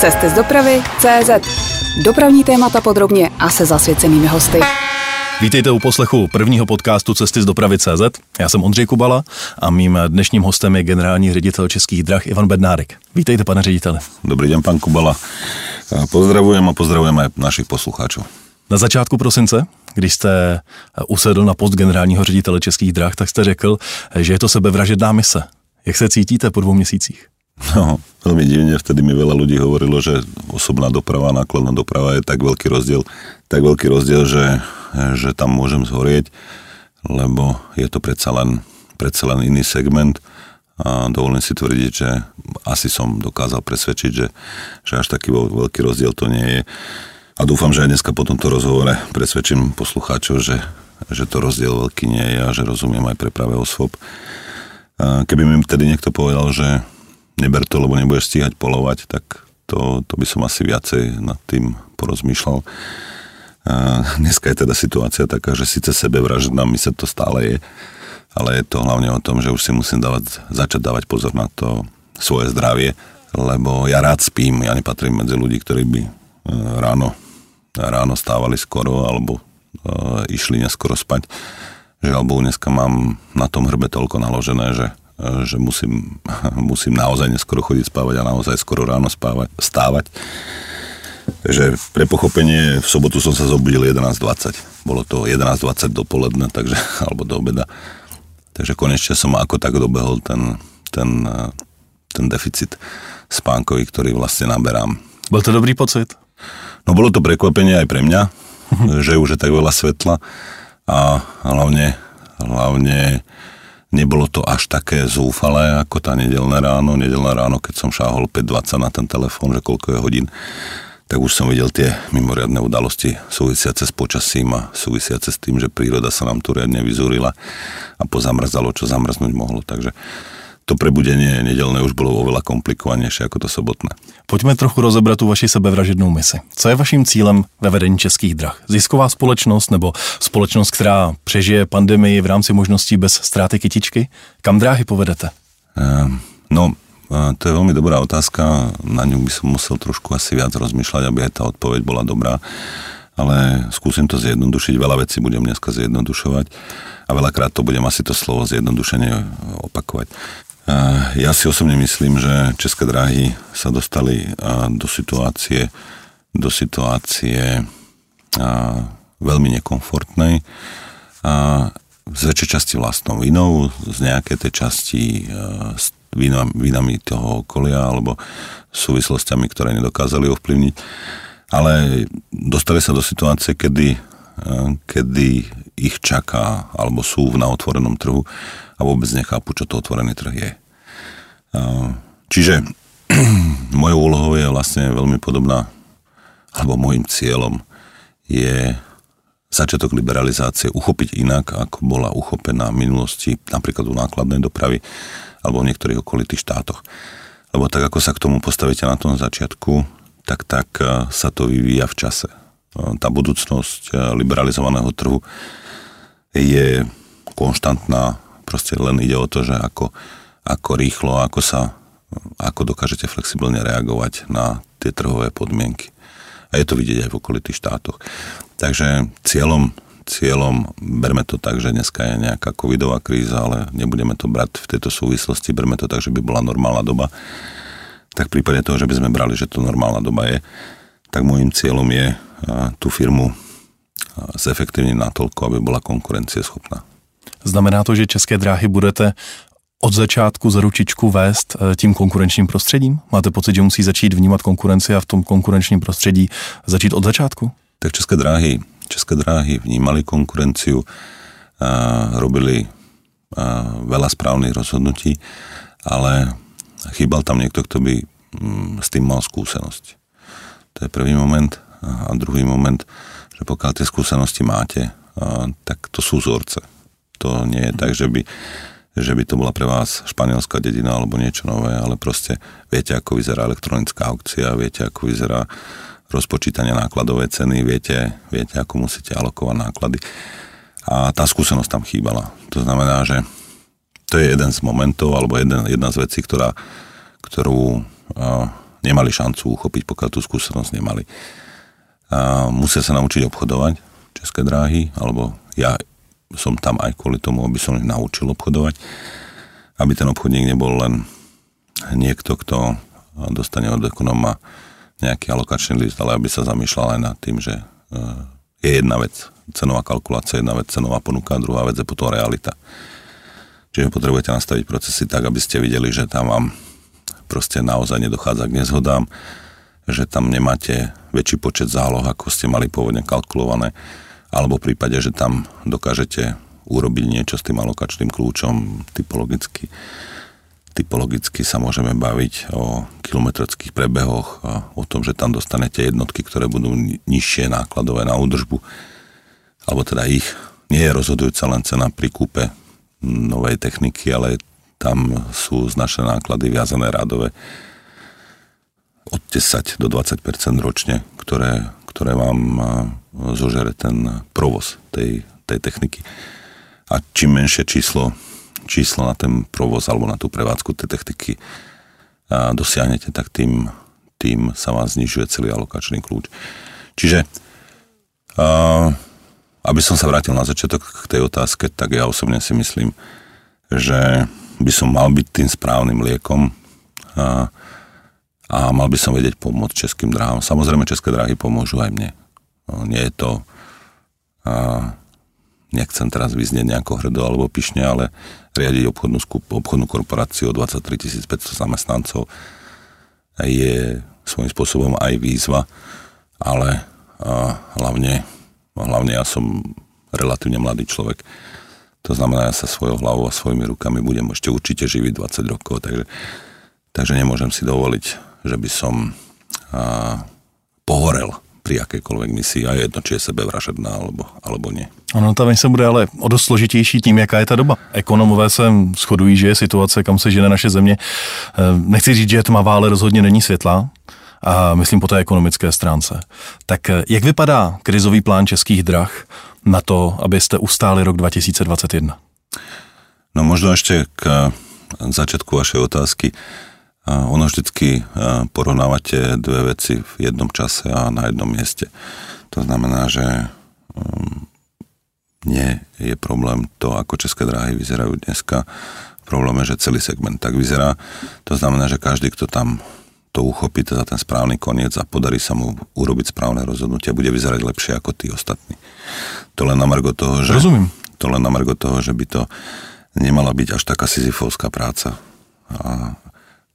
Cesty z dopravy CZ. Dopravní témata podrobně a se zasvěcenými hosty. Vítejte u poslechu prvního podcastu Cesty z dopravy CZ. Já jsem Ondřej Kubala a mým dnešním hostem je generální ředitel Českých drah Ivan Bednárek. Vítejte, pane řediteli. Dobrý den, pan Kubala. Pozdravujem a pozdravujem aj našich poslucháčov. Na začátku prosince, když jste usedl na post generálního ředitele Českých drah, tak jste řekl, že je to sebevražedná mise. Jak se cítíte po dvou měsících? No, veľmi divne, vtedy mi veľa ľudí hovorilo, že osobná doprava, nákladná doprava je tak veľký rozdiel, tak veľký rozdiel, že, že tam môžem zhorieť, lebo je to predsa len, predsa len iný segment a dovolím si tvrdiť, že asi som dokázal presvedčiť, že, že až taký veľký rozdiel to nie je. A dúfam, že aj dneska po tomto rozhovore presvedčím poslucháčov, že, že to rozdiel veľký nie je a že rozumiem aj preprave osôb. Keby mi tedy niekto povedal, že neber to, lebo nebudeš stíhať polovať, tak to, to by som asi viacej nad tým porozmýšľal. A dneska je teda situácia taká, že síce sebevraždná sa to stále je, ale je to hlavne o tom, že už si musím dávať, začať dávať pozor na to svoje zdravie, lebo ja rád spím, ja nepatrím medzi ľudí, ktorí by e, ráno, ráno stávali skoro alebo uh, išli neskoro spať že alebo dneska mám na tom hrbe toľko naložené, že, že musím, musím naozaj neskoro chodiť spávať a naozaj skoro ráno spávať, stávať. Takže pre pochopenie, v sobotu som sa zobudil 11.20. Bolo to 11.20 dopoledne, takže, alebo do obeda. Takže konečne som ako tak dobehol ten, ten, ten deficit spánkový, ktorý vlastne naberám. Bol to dobrý pocit? No bolo to prekvapenie aj pre mňa, že už je tak veľa svetla a hlavne, hlavne nebolo to až také zúfalé ako tá nedelné ráno. Nedelné ráno, keď som šáhol 5.20 na ten telefón, že koľko je hodín, tak už som videl tie mimoriadne udalosti súvisiace s počasím a súvisiace s tým, že príroda sa nám tu riadne vyzúrila a pozamrzalo, čo zamrznúť mohlo. Takže to prebudenie nedelné už bylo oveľa komplikovanější jako to sobotné. Pojďme trochu rozebrat tu vaši sebevražednou misi. Co je vaším cílem ve vedení českých drah? Zisková společnost nebo společnost, která přežije pandemii v rámci možností bez ztráty kytičky? Kam dráhy povedete? Um, no, to je veľmi dobrá otázka, na ňu by som musel trošku asi viac rozmýšľať, aby aj tá odpoveď bola dobrá, ale skúsim to zjednodušiť, veľa vecí budem dneska zjednodušovať a veľakrát to budem asi to slovo zjednodušenie opakovať. Ja si osobne myslím, že České dráhy sa dostali do situácie, do situácie veľmi nekomfortnej z väčšej časti vlastnou vinou, z nejakej tej časti s vinami toho okolia alebo súvislostiami, ktoré nedokázali ovplyvniť. Ale dostali sa do situácie, kedy, kedy ich čaká alebo sú na otvorenom trhu a vôbec nechápu, čo to otvorený trh je. Čiže mojou úlohou je vlastne veľmi podobná, alebo môjim cieľom je začiatok liberalizácie uchopiť inak, ako bola uchopená v minulosti, napríklad u nákladnej dopravy alebo v niektorých okolitých štátoch. Lebo tak, ako sa k tomu postavíte na tom začiatku, tak tak e, sa to vyvíja v čase. E, tá budúcnosť e, liberalizovaného trhu je konštantná, proste len ide o to, že ako, ako rýchlo, ako sa, ako dokážete flexibilne reagovať na tie trhové podmienky. A je to vidieť aj v okolitých štátoch. Takže cieľom, cieľom, berme to tak, že dneska je nejaká covidová kríza, ale nebudeme to brať v tejto súvislosti, berme to tak, že by bola normálna doba. Tak v prípade toho, že by sme brali, že to normálna doba je, tak môjim cieľom je tú firmu zefektívniť natoľko, aby bola konkurencieschopná. Znamená to, že České dráhy budete od začátku za ručičku vést eh, tím konkurenčním prostředím? Máte pocit, že musí začít vnímat konkurenci a v tom konkurenčním prostředí začít od začátku? Tak České dráhy, České dráhy vnímali konkurenciu, robili veľa správnych rozhodnutí, ale chýbal tam niekto, kto by mm, s tým mal skúsenosť. To je prvý moment. A druhý moment, že pokiaľ tie skúsenosti máte, tak to sú vzorce. To nie je tak, že by, že by to bola pre vás španielská dedina alebo niečo nové, ale proste viete, ako vyzerá elektronická aukcia, viete, ako vyzerá rozpočítanie nákladové ceny, viete, viete, ako musíte alokovať náklady. A tá skúsenosť tam chýbala. To znamená, že to je jeden z momentov, alebo jeden, jedna z vecí, ktorá, ktorú uh, nemali šancu uchopiť, pokiaľ tú skúsenosť nemali. A musia sa naučiť obchodovať České dráhy, alebo ja som tam aj kvôli tomu, aby som ich naučil obchodovať, aby ten obchodník nebol len niekto, kto dostane od ekonóma nejaký alokačný list, ale aby sa zamýšľal aj nad tým, že e, je jedna vec, cenová kalkulácia, jedna vec, cenová ponuka, druhá vec je potom realita. Čiže potrebujete nastaviť procesy tak, aby ste videli, že tam vám proste naozaj nedochádza k nezhodám, že tam nemáte väčší počet záloh, ako ste mali pôvodne kalkulované, alebo v prípade, že tam dokážete urobiť niečo s tým alokačným kľúčom typologicky typologicky sa môžeme baviť o kilometrických prebehoch a o tom, že tam dostanete jednotky, ktoré budú nižšie nákladové na údržbu, alebo teda ich. Nie je rozhodujúca len cena pri kúpe novej techniky, ale tam sú značné náklady viazané rádové od 10 do 20% ročne, ktoré, ktoré vám zožere ten provoz tej, tej techniky. A čím menšie číslo číslo na ten provoz alebo na tú prevádzku tej techniky a dosiahnete, tak tým, tým sa vám znižuje celý alokačný kľúč. Čiže a, aby som sa vrátil na začiatok k tej otázke, tak ja osobne si myslím, že by som mal byť tým správnym liekom a, a mal by som vedieť pomôcť českým dráhom. Samozrejme, české dráhy pomôžu aj mne. No, nie je to a, nechcem teraz vyznieť nejako hrdo alebo pyšne, ale riadiť obchodnú, skup, obchodnú korporáciu o 23 500 zamestnancov je svojím spôsobom aj výzva, ale a hlavne, hlavne ja som relatívne mladý človek. To znamená, ja sa svojou hlavou a svojimi rukami budem ešte určite živiť 20 rokov, takže, takže nemôžem si dovoliť, že by som a, pohorel pri akékoľvek misii a je jedno, či je sebevražedná alebo, alebo nie. Ono ta se bude ale o dost složitější tím, jaká je ta doba. Ekonomové se shodují, že je situace, kam se žene naše země. Eh, nechci říct, že je tmavá, ale rozhodně není světlá. A myslím po té ekonomické stránce. Tak eh, jak vypadá krizový plán českých drah na to, abyste ustáli rok 2021? No možno ešte k začiatku vašej otázky. Ono vždycky porovnávate dve veci v jednom čase a na jednom mieste. To znamená, že um, nie je problém to, ako České dráhy vyzerajú dneska. Problém je, že celý segment tak vyzerá. To znamená, že každý, kto tam to uchopí za ten správny koniec a podarí sa mu urobiť správne rozhodnutie, bude vyzerať lepšie ako tí ostatní. To len na margo toho, že... Rozumím. To len na margo toho, že by to nemala byť až taká sizifovská práca. A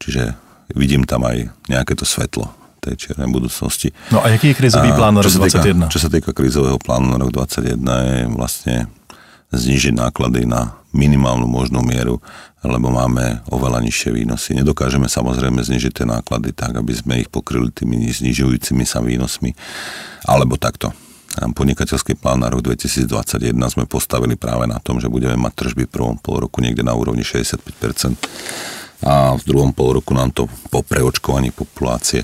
Čiže vidím tam aj nejaké to svetlo tej čiernej budúcnosti. No a aký je krizový plán na rok 2021? Čo sa týka krizového plánu na rok 2021 je vlastne znižiť náklady na minimálnu možnú mieru, lebo máme oveľa nižšie výnosy. Nedokážeme samozrejme znižiť tie náklady tak, aby sme ich pokryli tými znižujúcimi sa výnosmi, alebo takto. Podnikateľský plán na rok 2021 sme postavili práve na tom, že budeme mať tržby v prvom pol roku niekde na úrovni 65% a v druhom pol roku nám to po preočkovaní populácie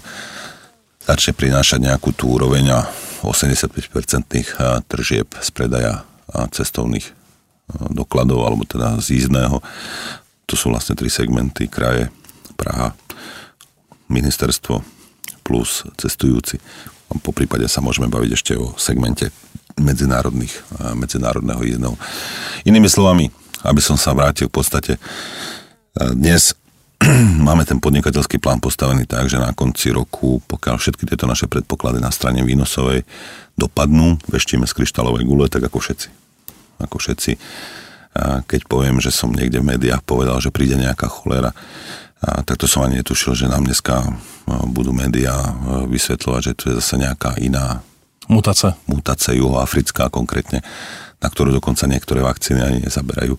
začne prinášať nejakú tú úroveň a 85% tržieb z predaja cestovných dokladov, alebo teda z jízdného. To sú vlastne tri segmenty, kraje, Praha, ministerstvo plus cestujúci. Po prípade sa môžeme baviť ešte o segmente medzinárodných, medzinárodného jízdneho. Inými slovami, aby som sa vrátil v podstate, dnes máme ten podnikateľský plán postavený tak, že na konci roku, pokiaľ všetky tieto naše predpoklady na strane výnosovej dopadnú, veštíme z kryštálovej gule, tak ako všetci. Ako všetci. A keď poviem, že som niekde v médiách povedal, že príde nejaká cholera, a tak to som ani netušil, že nám dneska budú médiá vysvetľovať, že tu je zase nejaká iná mutácia. Mutácia juhoafrická konkrétne, na ktorú dokonca niektoré vakcíny ani nezaberajú.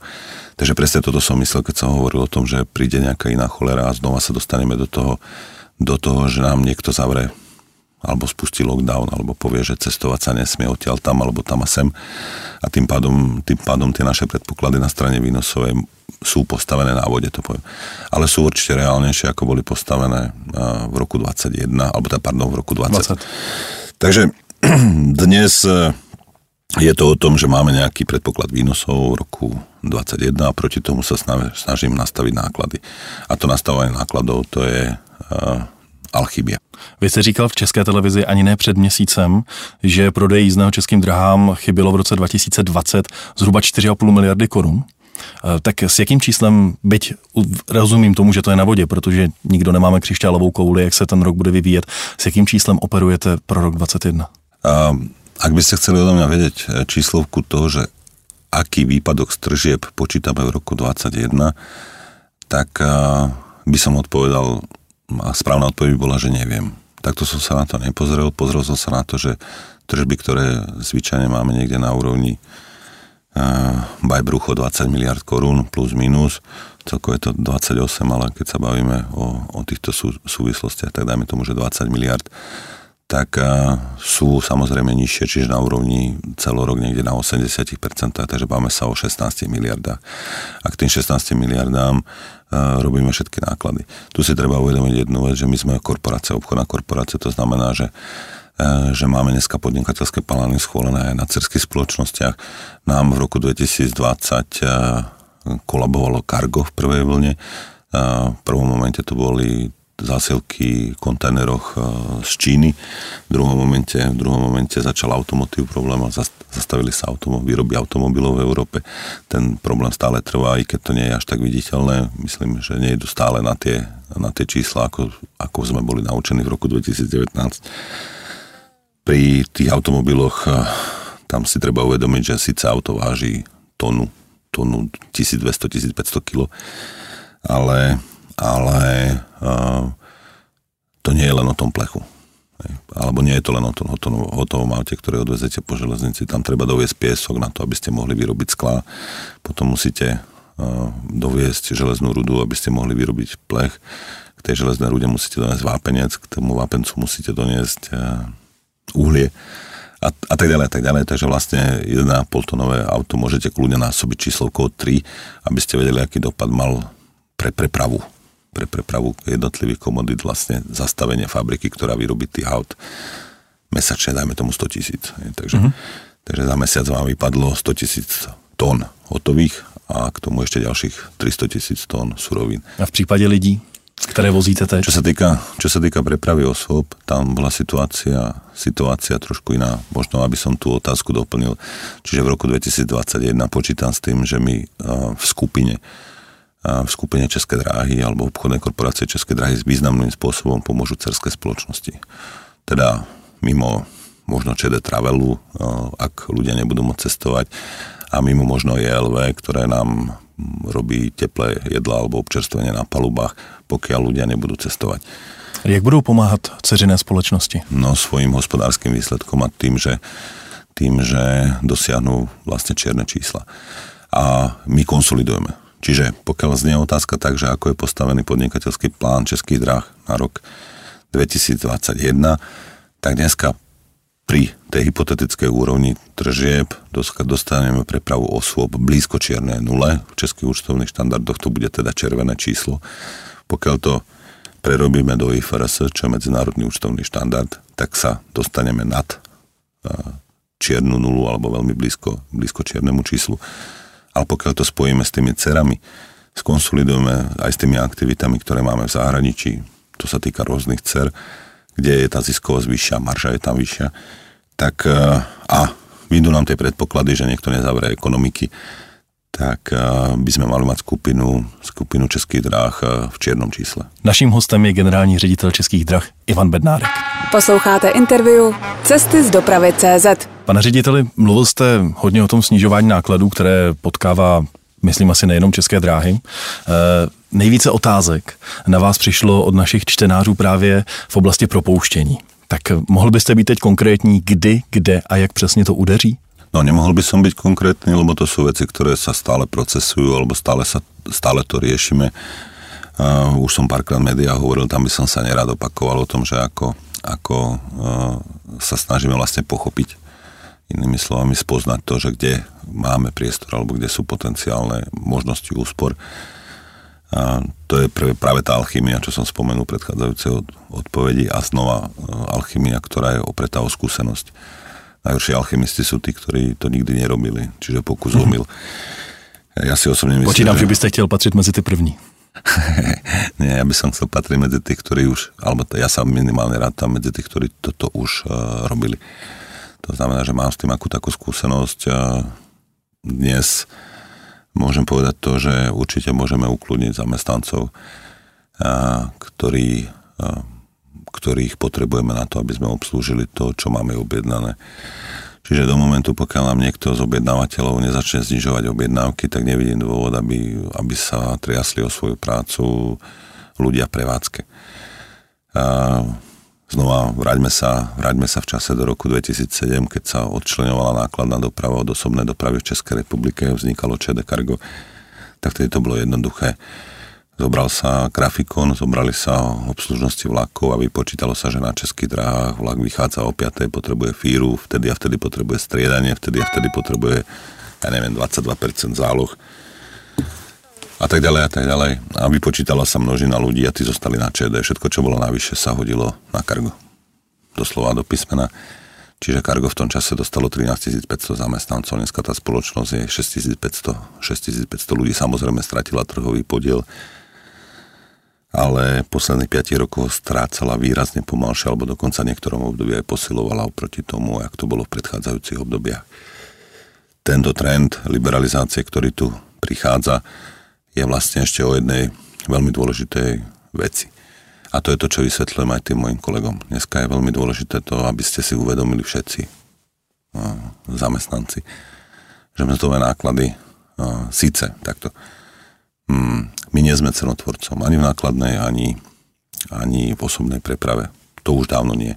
Takže presne toto som myslel, keď som hovoril o tom, že príde nejaká iná cholera a znova sa dostaneme do toho, do toho, že nám niekto zavre alebo spustí lockdown, alebo povie, že cestovať sa nesmie odtiaľ tam alebo tam a sem. A tým pádom, tým pádom tie naše predpoklady na strane výnosovej sú postavené na vode, to poviem. Ale sú určite reálnejšie, ako boli postavené v roku 21, alebo teda, pardon, v roku 20. 20. Takže dnes je to o tom, že máme nejaký predpoklad výnosov v roku 2021 a proti tomu sa snažím nastaviť náklady. A to nastavovanie nákladov to je alchymia. Vy jste říkal v České televizi ani ne před měsícem, že prodej jízdného českým drahám chybělo v roce 2020 zhruba 4,5 miliardy korun. Eh, tak s jakým číslem, byť rozumím tomu, že to je na vodě, protože nikdo nemáme křišťálovou kouli, jak se ten rok bude vyvíjet, s jakým číslem operujete pro rok 2021? Uh, ak by ste chceli odo mňa vedieť eh, číslovku toho, že aký výpadok z tržieb počítame v roku 2021, tak uh, by som odpovedal, a správna odpoveď bola, že neviem. Takto som sa na to nepozrel. Pozrel som sa na to, že tržby, ktoré zvyčajne máme niekde na úrovni Baj brucho 20 miliard korún plus minus, celko je to 28, ale keď sa bavíme o, o týchto sú, súvislostiach, tak dajme tomu, že 20 miliard, tak sú samozrejme nižšie, čiže na úrovni celorok niekde na 80%, takže bavíme sa o 16 miliardách. A k tým 16 miliardám a, robíme všetky náklady. Tu si treba uvedomiť jednu vec, že my sme korporácia, obchodná korporácia, to znamená, že E, že máme dneska podnikateľské plány schválené aj na cerských spoločnostiach. Nám v roku 2020 e, kolabovalo Cargo v prvej vlne. E, v prvom momente to boli zásilky v kontajneroch z Číny. V druhom momente, v druhom momente začal automotív problém a zastavili sa automo, výroby automobilov v Európe. Ten problém stále trvá, i keď to nie je až tak viditeľné. Myslím, že nie idú stále na tie, na tie čísla, ako, ako sme boli naučení v roku 2019 pri tých automobiloch eh, tam si treba uvedomiť, že síce auto váži tonu, tonu 1200-1500 kg, ale, ale uh, to nie je len o tom plechu. Alebo nie je to len o tom hotovom, aute, ktoré odvezete po železnici. Tam treba doviesť piesok na to, aby ste mohli vyrobiť sklá. Potom musíte uh, doviesť železnú rudu, aby ste mohli vyrobiť plech. K tej železnej rude musíte doniesť vápenec, k tomu vápencu musíte doniesť uh, uhlie a, a tak ďalej a tak ďalej. Takže vlastne 1,5 tonové auto môžete kľudne násobiť číslovkou 3, aby ste vedeli, aký dopad mal pre prepravu pre prepravu jednotlivých komodít vlastne zastavenie fabriky, ktorá vyrobí tých aut mesačne, dajme tomu 100 tisíc. Takže, uh-huh. takže za mesiac vám vypadlo 100 tisíc tón hotových a k tomu ešte ďalších 300 tisíc tón surovín. A v prípade lidí? ktoré vozíte teď? Čo sa týka, čo sa týka prepravy osôb, tam bola situácia, situácia trošku iná. Možno, aby som tú otázku doplnil. Čiže v roku 2021 počítam s tým, že my v skupine v skupine České dráhy alebo obchodnej korporácie České dráhy s významným spôsobom pomôžu cerské spoločnosti. Teda mimo možno ČD Travelu, ak ľudia nebudú môcť cestovať a mimo možno ELV, ktoré nám robí teplé jedla alebo občerstvenie na palubách, pokiaľ ľudia nebudú cestovať. Jak budú pomáhať ceřiné spoločnosti? No svojim hospodárskym výsledkom a tým, že, tým, že dosiahnu vlastne čierne čísla. A my konsolidujeme. Čiže pokiaľ znie otázka tak, že ako je postavený podnikateľský plán Českých dráh na rok 2021, tak dneska pri tej hypotetickej úrovni tržieb dostaneme prepravu osôb blízko čiernej nule. V českých účtovných štandardoch to bude teda červené číslo. Pokiaľ to prerobíme do IFRS, čo je medzinárodný účtovný štandard, tak sa dostaneme nad čiernu nulu alebo veľmi blízko, blízko čiernemu číslu. Ale pokiaľ to spojíme s tými cerami, skonsolidujeme aj s tými aktivitami, ktoré máme v zahraničí, to sa týka rôznych cer, kde je tá ziskovosť vyššia, marža je tam vyššia, tak e, a vyjdú nám tie predpoklady, že niekto nezavrie ekonomiky, tak e, by sme mali mať skupinu, skupinu Českých dráh e, v čiernom čísle. Naším hostem je generální ředitel Českých drah Ivan Bednárek. Posloucháte interview Cesty z dopravy CZ. Pane řediteli, mluvil jste hodně o tom snižování nákladů, které potkává myslím asi nejenom české dráhy. E, nejvíce otázek na vás přišlo od našich čtenářů právě v oblasti propouštění. Tak mohl byste být teď konkrétní, kdy, kde a jak přesně to udeří? No nemohol by som byť konkrétny, lebo to sú veci, ktoré sa stále procesujú, alebo stále, sa, stále to riešime. Uh, už som párkrát v médiách hovoril, tam by som sa nerád opakoval o tom, že ako, ako uh, sa snažíme vlastne pochopiť inými slovami spoznať to, že kde máme priestor alebo kde sú potenciálne možnosti úspor. A to je práve tá alchymia, čo som spomenul v predchádzajúcej odpovedi a znova e, alchymia, ktorá je opretá o skúsenosť. Najhorší alchymisti sú tí, ktorí to nikdy nerobili, čiže pokus mm-hmm. omyl. Ja si osobne myslím, Počítam, že... že byste chtěl patřit mezi ty první. Nie, ja by som chcel patriť medzi tých, ktorí už, alebo ja sa minimálne rátam medzi tých, ktorí toto už uh, robili. To znamená, že mám s tým akú takú skúsenosť. Dnes môžem povedať to, že určite môžeme ukludniť zamestnancov, ktorí, ktorých potrebujeme na to, aby sme obslúžili to, čo máme objednané. Čiže do momentu, pokiaľ nám niekto z objednávateľov nezačne znižovať objednávky, tak nevidím dôvod, aby, aby sa triasli o svoju prácu ľudia prevádzke. A znova vráťme sa, vráťme sa v čase do roku 2007, keď sa odčlenovala nákladná doprava od osobnej dopravy v Českej republike, vznikalo ČD Cargo, tak vtedy to bolo jednoduché Zobral sa grafikon, zobrali sa obslužnosti vlakov a vypočítalo sa, že na českých dráhach vlak vychádza o 5. potrebuje fíru, vtedy a vtedy potrebuje striedanie, vtedy a vtedy potrebuje, ja neviem, 22% záloh a tak ďalej a tak ďalej. A vypočítala sa množina ľudí a tí zostali na ČD. Všetko, čo bolo navyše, sa hodilo na kargo. Doslova do písmena. Čiže Cargo v tom čase dostalo 13 500 zamestnancov, dneska tá spoločnosť je 6500, 6500 ľudí, samozrejme stratila trhový podiel, ale posledných 5 rokov strácala výrazne pomalšie, alebo dokonca niektorom období aj posilovala oproti tomu, jak to bolo v predchádzajúcich obdobiach. Tento trend liberalizácie, ktorý tu prichádza, je vlastne ešte o jednej veľmi dôležitej veci. A to je to, čo vysvetľujem aj tým mojim kolegom. Dneska je veľmi dôležité to, aby ste si uvedomili všetci no, zamestnanci, že mzdové náklady no, síce takto mm, my nie sme cenotvorcom ani v nákladnej, ani, ani v osobnej preprave. To už dávno nie.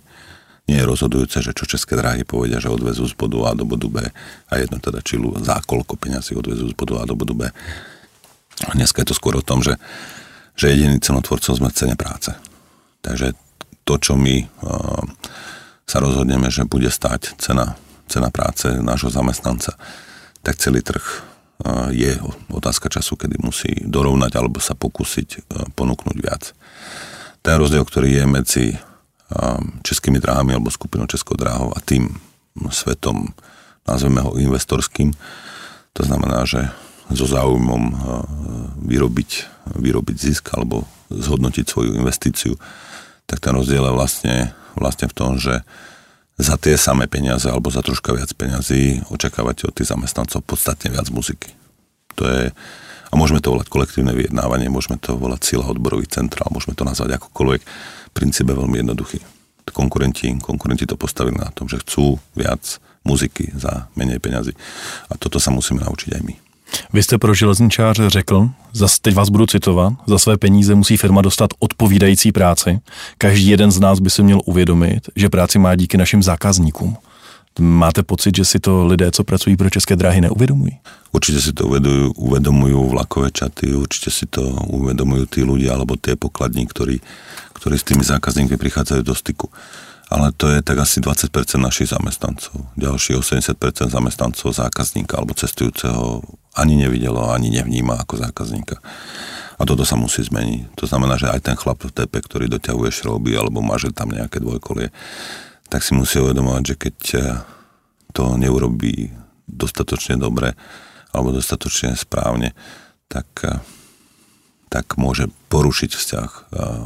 Nie je rozhodujúce, že čo české dráhy povedia, že odvezú z bodu A do bodu B a jedno teda či za koľko peňazí odvezú z bodu A do bodu B. A dneska je to skôr o tom, že, že jediný cenotvorcom sme v cene práce. Takže to, čo my uh, sa rozhodneme, že bude stať cena, cena práce nášho zamestnanca, tak celý trh je otázka času, kedy musí dorovnať alebo sa pokúsiť e, ponúknuť viac. Ten rozdiel, ktorý je medzi českými dráhami alebo skupinou Českou dráhov a tým svetom, nazveme ho investorským, to znamená, že so záujmom vyrobiť, vyrobiť zisk alebo zhodnotiť svoju investíciu, tak ten rozdiel je vlastne, vlastne v tom, že za tie samé peniaze alebo za troška viac peniazy očakávate od tých zamestnancov podstatne viac muziky. To je, a môžeme to volať kolektívne vyjednávanie, môžeme to volať sila odborový centrál, môžeme to nazvať akokoľvek. Princíp je veľmi jednoduchý. Konkurenti, konkurenti to postavili na tom, že chcú viac muziky za menej peňazí. A toto sa musíme naučiť aj my. Vy jste pro železničáře řekl, zase teď vás budu citovat, za své peníze musí firma dostat odpovídající práci. Každý jeden z nás by si měl uvědomit, že práci má díky našim zákazníkům. Máte pocit, že si to lidé, co pracují pro České dráhy, neuvědomují? Určite si to uvedujú, vlakové čaty, určite si to uvedomujú tí ľudia alebo tie pokladní, ktorí, s tými zákazníkmi prichádzajú do styku ale to je tak asi 20% našich zamestnancov. Ďalší 80% zamestnancov zákazníka alebo cestujúceho ani nevidelo, ani nevníma ako zákazníka. A toto sa musí zmeniť. To znamená, že aj ten chlap v TP, ktorý doťahuje šroby alebo maže tam nejaké dvojkolie, tak si musí uvedomovať, že keď eh, to neurobí dostatočne dobre alebo dostatočne správne, tak, eh, tak môže porušiť vzťah eh,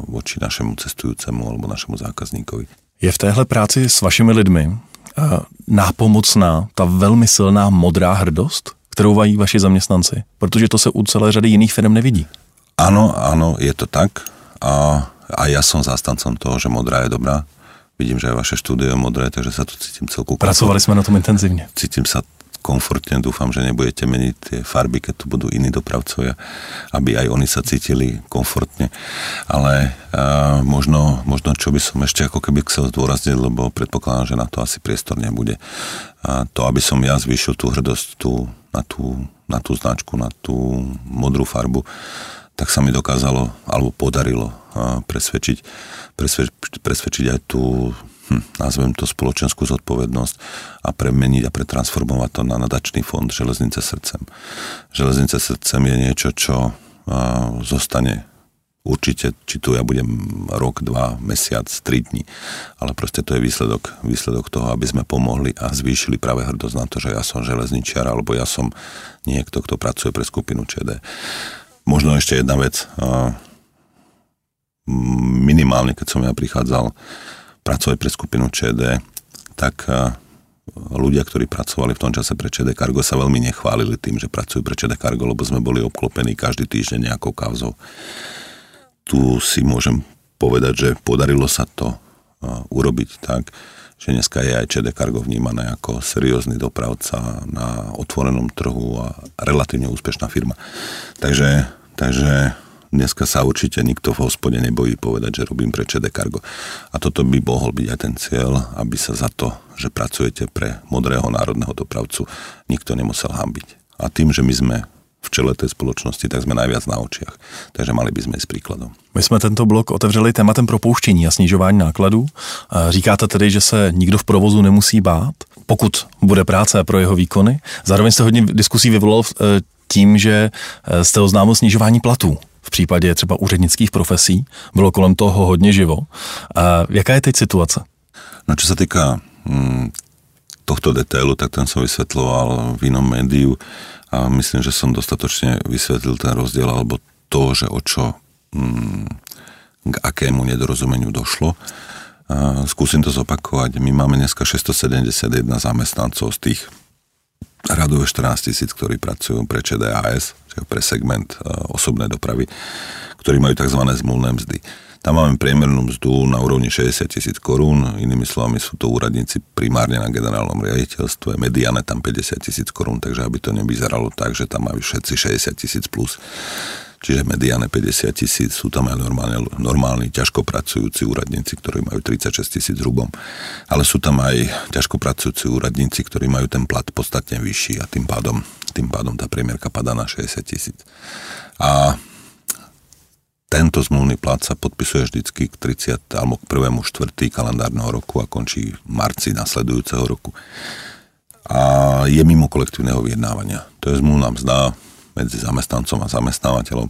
voči našemu cestujúcemu alebo našemu zákazníkovi. Je v téhle práci s vašimi lidmi eh, nápomocná ta velmi silná modrá hrdost, kterou mají vaši zaměstnanci? Protože to se u celé řady jiných firm nevidí. Áno, áno, je to tak. A, a ja som zástancom toho, že modrá je dobrá. Vidím, že aj vaše štúdio je modré, takže sa tu cítim celku... Pracovali sme na tom intenzívne. Cítim sa komfortne. Dúfam, že nebudete meniť tie farby, keď tu budú iní dopravcovia, aby aj oni sa cítili komfortne. Ale uh, možno, možno, čo by som ešte ako keby chcel zdôrazniť, lebo predpokladám, že na to asi priestor nebude. A to, aby som ja zvýšil tú hrdosť tú, na, tú, na tú značku, na tú modrú farbu, tak sa mi dokázalo, alebo podarilo presvedčiť, presvedčiť, presvedčiť aj tú hm, nazvem to spoločenskú zodpovednosť a premeniť a pretransformovať to na nadačný fond Železnice srdcem. Železnice srdcem je niečo, čo a, zostane určite, či tu ja budem rok, dva, mesiac, tri dní, ale proste to je výsledok, výsledok toho, aby sme pomohli a zvýšili práve hrdosť na to, že ja som železničiar alebo ja som niekto, kto pracuje pre skupinu ČD. Možno ešte jedna vec. Minimálne, keď som ja prichádzal pracovať pre skupinu ČD, tak ľudia, ktorí pracovali v tom čase pre ČD Cargo, sa veľmi nechválili tým, že pracujú pre ČD Cargo, lebo sme boli obklopení každý týždeň nejakou kauzou. Tu si môžem povedať, že podarilo sa to urobiť tak, že dneska je aj ČD Cargo vnímané ako seriózny dopravca na otvorenom trhu a relatívne úspešná firma. Takže, takže dneska sa určite nikto v hospode nebojí povedať, že robím pre ČD Cargo. A toto by mohol byť aj ten cieľ, aby sa za to, že pracujete pre modrého národného dopravcu, nikto nemusel hambiť. A tým, že my sme v čele tej spoločnosti, tak sme najviac na očiach. Takže mali by sme ísť príkladom. My jsme tento blok otevřeli tématem propouštění a snižování nákladů. Říkáte tedy, že se nikdo v provozu nemusí bát, pokud bude práce pro jeho výkony. Zároveň jste hodně diskusí vyvolal eh, tím, že eh, jste oznámil snižování platů v případě třeba úřednických profesí. Bylo kolem toho hodně živo. A jaká je teď situace? No čo sa týka hm, tohto detailu, tak ten som vysvetloval v inom médiu a myslím, že som dostatočne vysvetlil ten rozdiel alebo to, že o čo mm, k akému nedorozumeniu došlo. A skúsim to zopakovať. My máme dneska 671 zamestnancov z tých radové 14 tisíc, ktorí pracujú pre ČDAS, čiže pre segment e, osobnej dopravy, ktorí majú tzv. zmluvné mzdy. Tam máme priemernú mzdu na úrovni 60 tisíc korún, inými slovami sú to úradníci primárne na generálnom riaditeľstve, mediane tam 50 tisíc korún, takže aby to nevyzeralo tak, že tam majú všetci 60 tisíc plus čiže mediane 50 tisíc, sú tam aj normálne, normálni, ťažko pracujúci úradníci, ktorí majú 36 tisíc hrubom, ale sú tam aj ťažko pracujúci úradníci, ktorí majú ten plat podstatne vyšší a tým pádom, tým pádom tá premiérka padá na 60 tisíc. A tento zmluvný plat sa podpisuje vždycky k 30. alebo k 1. 4. kalendárneho roku a končí v marci nasledujúceho roku. A je mimo kolektívneho vyjednávania. To je zmluvná mzda medzi zamestnancom a zamestnávateľom.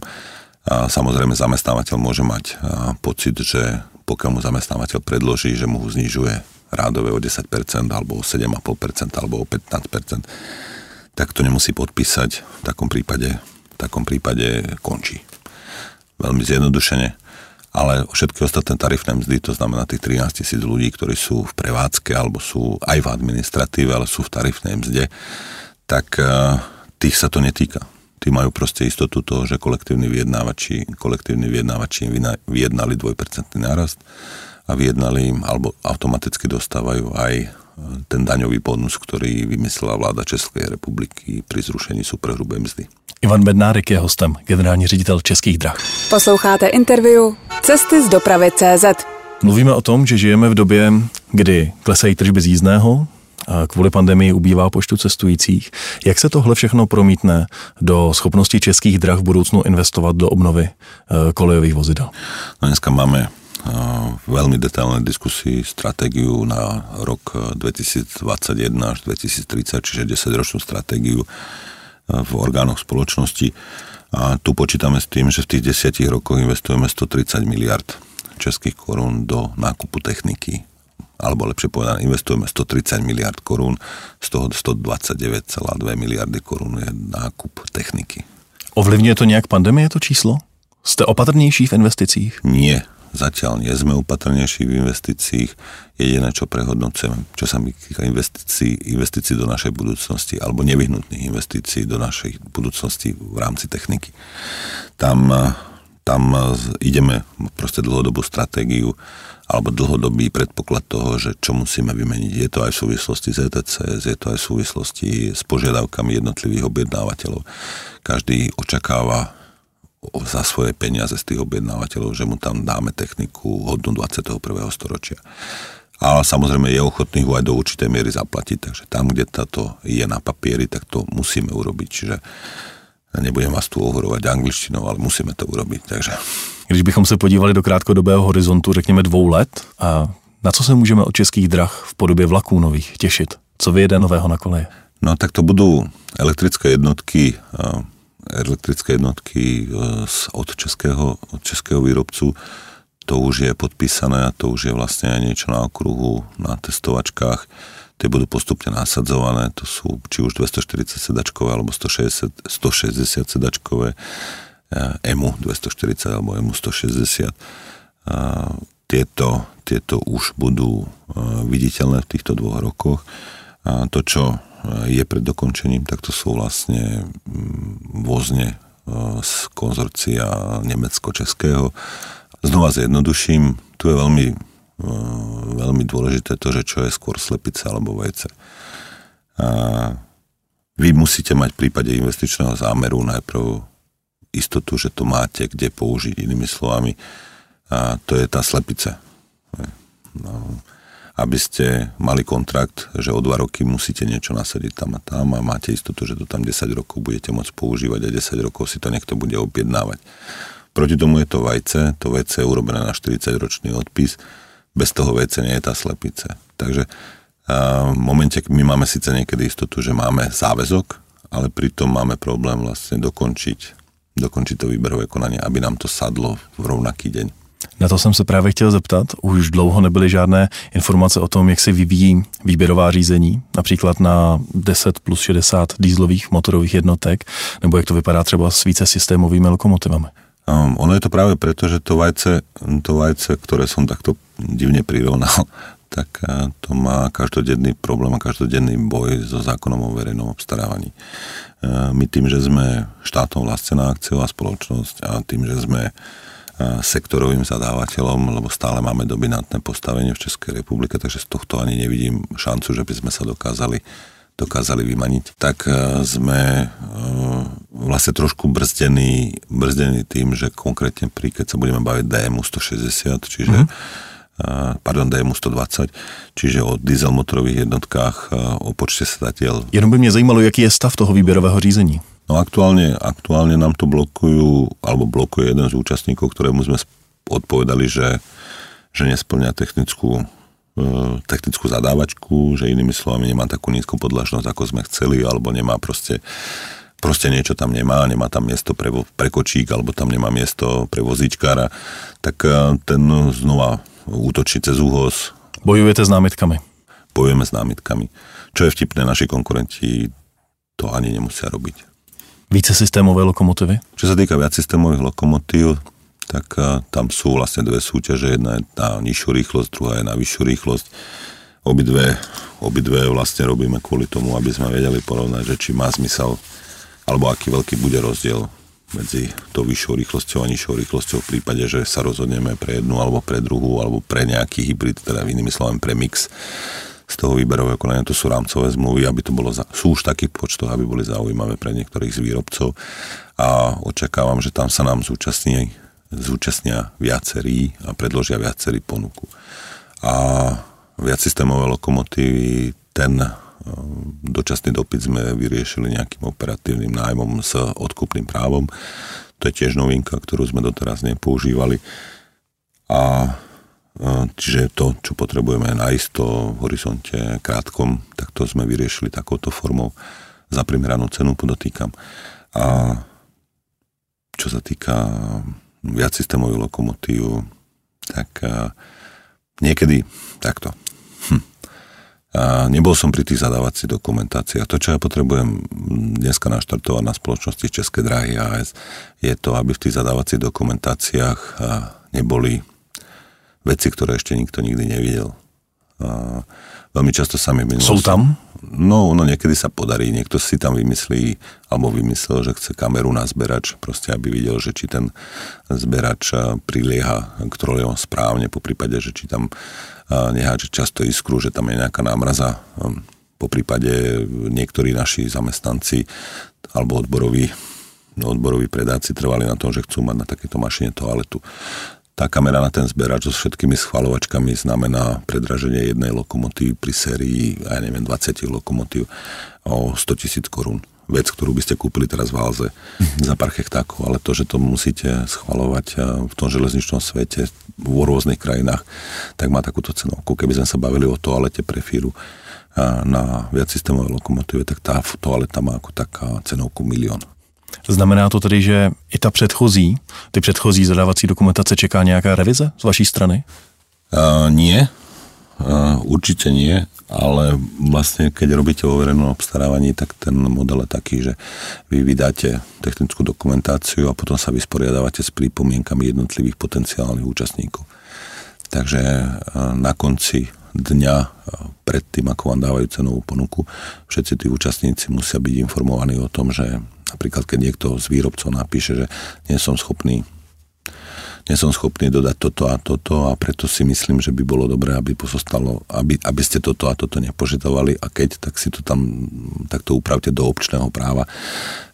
A samozrejme zamestnávateľ môže mať pocit, že pokiaľ mu zamestnávateľ predloží, že mu znižuje rádové o 10% alebo o 7,5% alebo o 15%, tak to nemusí podpísať. V takom prípade, v takom prípade končí veľmi zjednodušene, ale všetky ostatné tarifné mzdy, to znamená tých 13 tisíc ľudí, ktorí sú v prevádzke alebo sú aj v administratíve, ale sú v tarifnej mzde, tak tých sa to netýka. Tí majú proste istotu toho, že kolektívni vyjednávači, kolektívni vyjednávači im vyjednali 2% nárast a vyjednali im, alebo automaticky dostávajú aj eh, ten daňový bonus, ktorý vymyslela vláda Českej republiky pri zrušení superhrubej mzdy. Ivan Bednárek je hostem, generální ředitel Českých drah. Posloucháte interview Cesty z dopravy CZ. Mluvíme o tom, že žijeme v době, kdy klesají tržby z jízdného, kvůli pandemii ubývá počtu cestujících. Jak se tohle všechno promítne do schopnosti českých drah v budoucnu investovat do obnovy e, kolejových vozidel? No dneska máme e, veľmi detailné diskusii, stratégiu na rok 2021 až 2030, čiže 10-ročnú stratégiu v orgánoch spoločnosti. A tu počítame s tým, že v tých desiatich rokoch investujeme 130 miliard českých korún do nákupu techniky alebo lepšie povedané, investujeme 130 miliard korún, z toho 129,2 miliardy korún je nákup techniky. Ovlivňuje to nejak pandemie to číslo? Jste opatrnější v investicích? Nie, Zatiaľ nie sme upatrnejší v investíciách. Jediné, čo prehodnocujem, čo sa mi týka investícií, investícií do našej budúcnosti alebo nevyhnutných investícií do našej budúcnosti v rámci techniky. Tam, tam ideme proste dlhodobú stratégiu alebo dlhodobý predpoklad toho, že čo musíme vymeniť. Je to aj v súvislosti s ETCS, je to aj v súvislosti s požiadavkami jednotlivých objednávateľov. Každý očakáva za svoje peniaze z tých objednávateľov, že mu tam dáme techniku hodnú 21. storočia. Ale samozrejme je ochotný ho aj do určitej miery zaplatiť, takže tam, kde táto je na papieri, tak to musíme urobiť. Čiže nebudem vás tu ohorovať angličtinou, ale musíme to urobiť. Takže. Když bychom se podívali do krátkodobého horizontu, řekněme dvou let, a na co se můžeme od českých drah v podobě vlaků nových těšit? Co vyjede nového na koleje? No tak to budú elektrické jednotky elektrické jednotky e, od českého, od českého výrobcu. To už je podpísané a to už je vlastne aj niečo na okruhu, na testovačkách. Tie budú postupne nasadzované, to sú či už 240 sedačkové alebo 160, 160 sedačkové. EMU 240 alebo EMU 160. Tieto, tieto už budú viditeľné v týchto dvoch rokoch. To, čo je pred dokončením, tak to sú vlastne mm, vozne z konzorcia nemecko-českého. Znova zjednoduším, tu je veľmi, veľmi dôležité to, že čo je skôr slepice alebo vajce. Vy musíte mať v prípade investičného zámeru najprv istotu, že to máte kde použiť, inými slovami. A to je tá slepice. No, aby ste mali kontrakt, že o dva roky musíte niečo nasadiť tam a tam a máte istotu, že to tam 10 rokov budete môcť používať a 10 rokov si to niekto bude objednávať. Proti tomu je to vajce, to vajce je urobené na 40-ročný odpis, bez toho vajce nie je tá slepice. Takže v momente my máme síce niekedy istotu, že máme záväzok, ale pritom máme problém vlastne dokončiť, dokončiť to výberové konanie, aby nám to sadlo v rovnaký deň. Na to jsem se právě chtěl zeptat. Už dlouho nebyly žádné informace o tom, jak se vyvíjí výběrová řízení, například na 10 plus 60 dýzlových motorových jednotek, nebo jak to vypadá třeba s více systémovými lokomotivami. Um, ono je to práve preto, že to vajce, to vajce, ktoré som takto divne prirovnal, tak uh, to má každodenný problém a každodenný boj so zákonom o verejnom obstarávaní. Uh, my tým, že sme štátom vlastnená akciová spoločnosť a tým, že sme sektorovým zadávateľom, lebo stále máme dominantné postavenie v Českej republike, takže z tohto ani nevidím šancu, že by sme sa dokázali dokázali vymaniť, tak e, sme e, vlastne trošku brzdení, brzdení tým, že konkrétne pri, keď sa budeme baviť DMU 160, čiže mm. pardon, DMU 120, čiže o dieselmotorových jednotkách, o počte sedatiel. Jenom by mě zajímalo, jaký je stav toho výběrového řízení. No aktuálne, aktuálne nám to blokujú, alebo blokuje jeden z účastníkov, ktorému sme odpovedali, že, že nesplňa technickú, technickú zadávačku, že inými slovami nemá takú nízku podlažnosť, ako sme chceli, alebo nemá proste proste niečo tam nemá, nemá tam miesto pre, pre kočík, alebo tam nemá miesto pre vozíčkára, tak e, ten znova útočí cez úhoz. Bojujete s námitkami? Bojujeme s námitkami. Čo je vtipné, naši konkurenti to ani nemusia robiť. Více systémové lokomotivy? Čo sa týka viac systémových lokomotív, tak a, tam sú vlastne dve súťaže. Jedna je na nižšiu rýchlosť, druhá je na vyššiu rýchlosť. Obidve, obidve vlastne robíme kvôli tomu, aby sme vedeli porovnať, že či má zmysel, alebo aký veľký bude rozdiel medzi tou vyššou rýchlosťou a nižšou rýchlosťou v prípade, že sa rozhodneme pre jednu alebo pre druhú, alebo pre nejaký hybrid, teda inými slovami pre mix z toho výberového konania, to sú rámcové zmluvy, aby to bolo, sú už takých počtoch, aby boli zaujímavé pre niektorých z výrobcov a očakávam, že tam sa nám zúčastní, zúčastnia viacerí a predložia viacerí ponuku. A viac systémové lokomotívy, ten e, dočasný dopyt sme vyriešili nejakým operatívnym nájmom s odkupným právom. To je tiež novinka, ktorú sme doteraz nepoužívali. A Čiže to, čo potrebujeme isto v horizonte krátkom, tak to sme vyriešili takouto formou za primeranú cenu, podotýkam. A čo sa týka viac systémových lokomotív, tak niekedy takto. Hm. A nebol som pri tých zadávacích dokumentáciách. To, čo ja potrebujem dneska naštartovať na spoločnosti České dráhy AS, je to, aby v tých zadávacích dokumentáciách neboli veci, ktoré ešte nikto nikdy nevidel. A veľmi často sa mi minulo... Sú tam? No, no niekedy sa podarí, niekto si tam vymyslí, alebo vymyslel, že chce kameru na zberač, proste aby videl, že či ten zberač prilieha k trolejom správne, po prípade, že či tam neháče často iskru, že tam je nejaká námraza. Po prípade niektorí naši zamestnanci alebo odboroví odboroví predáci trvali na tom, že chcú mať na takéto mašine toaletu tá kamera na ten zberač so všetkými schvalovačkami znamená predraženie jednej lokomotívy pri sérii, ja neviem, 20 lokomotív o 100 tisíc korún. Vec, ktorú by ste kúpili teraz v Alze mm-hmm. za pár hektákov, ale to, že to musíte schvalovať v tom železničnom svete v rôznych krajinách, tak má takúto cenovku. Keby sme sa bavili o toalete pre fíru na viac systémové lokomotíve, tak tá toaleta má ako taká cenovku milión. Znamená to tedy, že i ta předchozí, ty předchozí zadávací dokumentace čeká nějaká revize z vaší strany? Uh, nie, určite nie, ale vlastne keď robíte o verejnom tak ten model je taký, že vy vydáte technickú dokumentáciu a potom sa vysporiadávate s prípomienkami jednotlivých potenciálnych účastníkov. Takže na konci dňa pred tým, ako vám dávajú cenovú ponuku, všetci tí účastníci musia byť informovaní o tom, že napríklad keď niekto z výrobcov napíše, že nie som schopný nie som schopný dodať toto a toto a preto si myslím, že by bolo dobré, aby pozostalo, aby, aby ste toto a toto nepožadovali a keď, tak si to tam takto upravte do občného práva,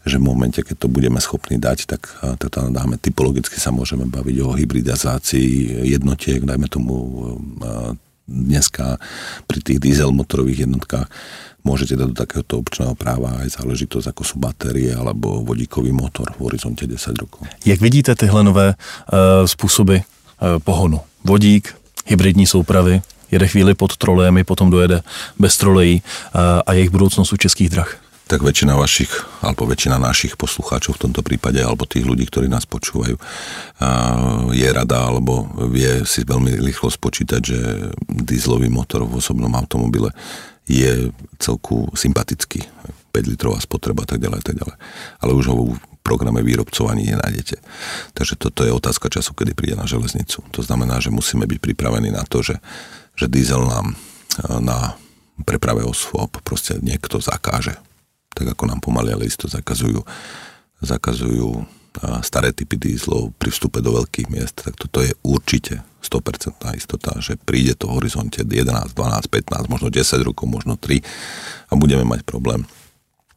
že v momente, keď to budeme schopní dať, tak, tak tam dáme. Typologicky sa môžeme baviť o hybridizácii jednotiek, dajme tomu dneska pri tých diesel motorových jednotkách môžete dať do takéhoto občného práva aj záležitosť, ako sú batérie alebo vodíkový motor v horizonte 10 rokov. Jak vidíte tyhle nové uh, způsoby uh, pohonu? Vodík, hybridní soupravy, jede chvíli pod trolejemi, potom dojede bez trolejí uh, a jejich budoucnost u českých drah? Tak väčšina vašich, alebo väčšina našich poslucháčov v tomto prípade, alebo tých ľudí, ktorí nás počúvajú, je rada, alebo vie si veľmi rýchlo spočítať, že dieselový motor v osobnom automobile je celku sympatický. 5 litrová spotreba a tak ďalej, tak ďalej. Ale už ho programe výrobcov ani nenájdete. Takže toto je otázka času, kedy príde na železnicu. To znamená, že musíme byť pripravení na to, že, že diesel nám na preprave osôb proste niekto zakáže. Tak ako nám pomaly, ale isto zakazujú, zakazujú staré typy dízlov pri vstupe do veľkých miest, tak toto je určite 100% istota, že príde to v horizonte 11, 12, 15, možno 10 rokov, možno 3 a budeme mať problém.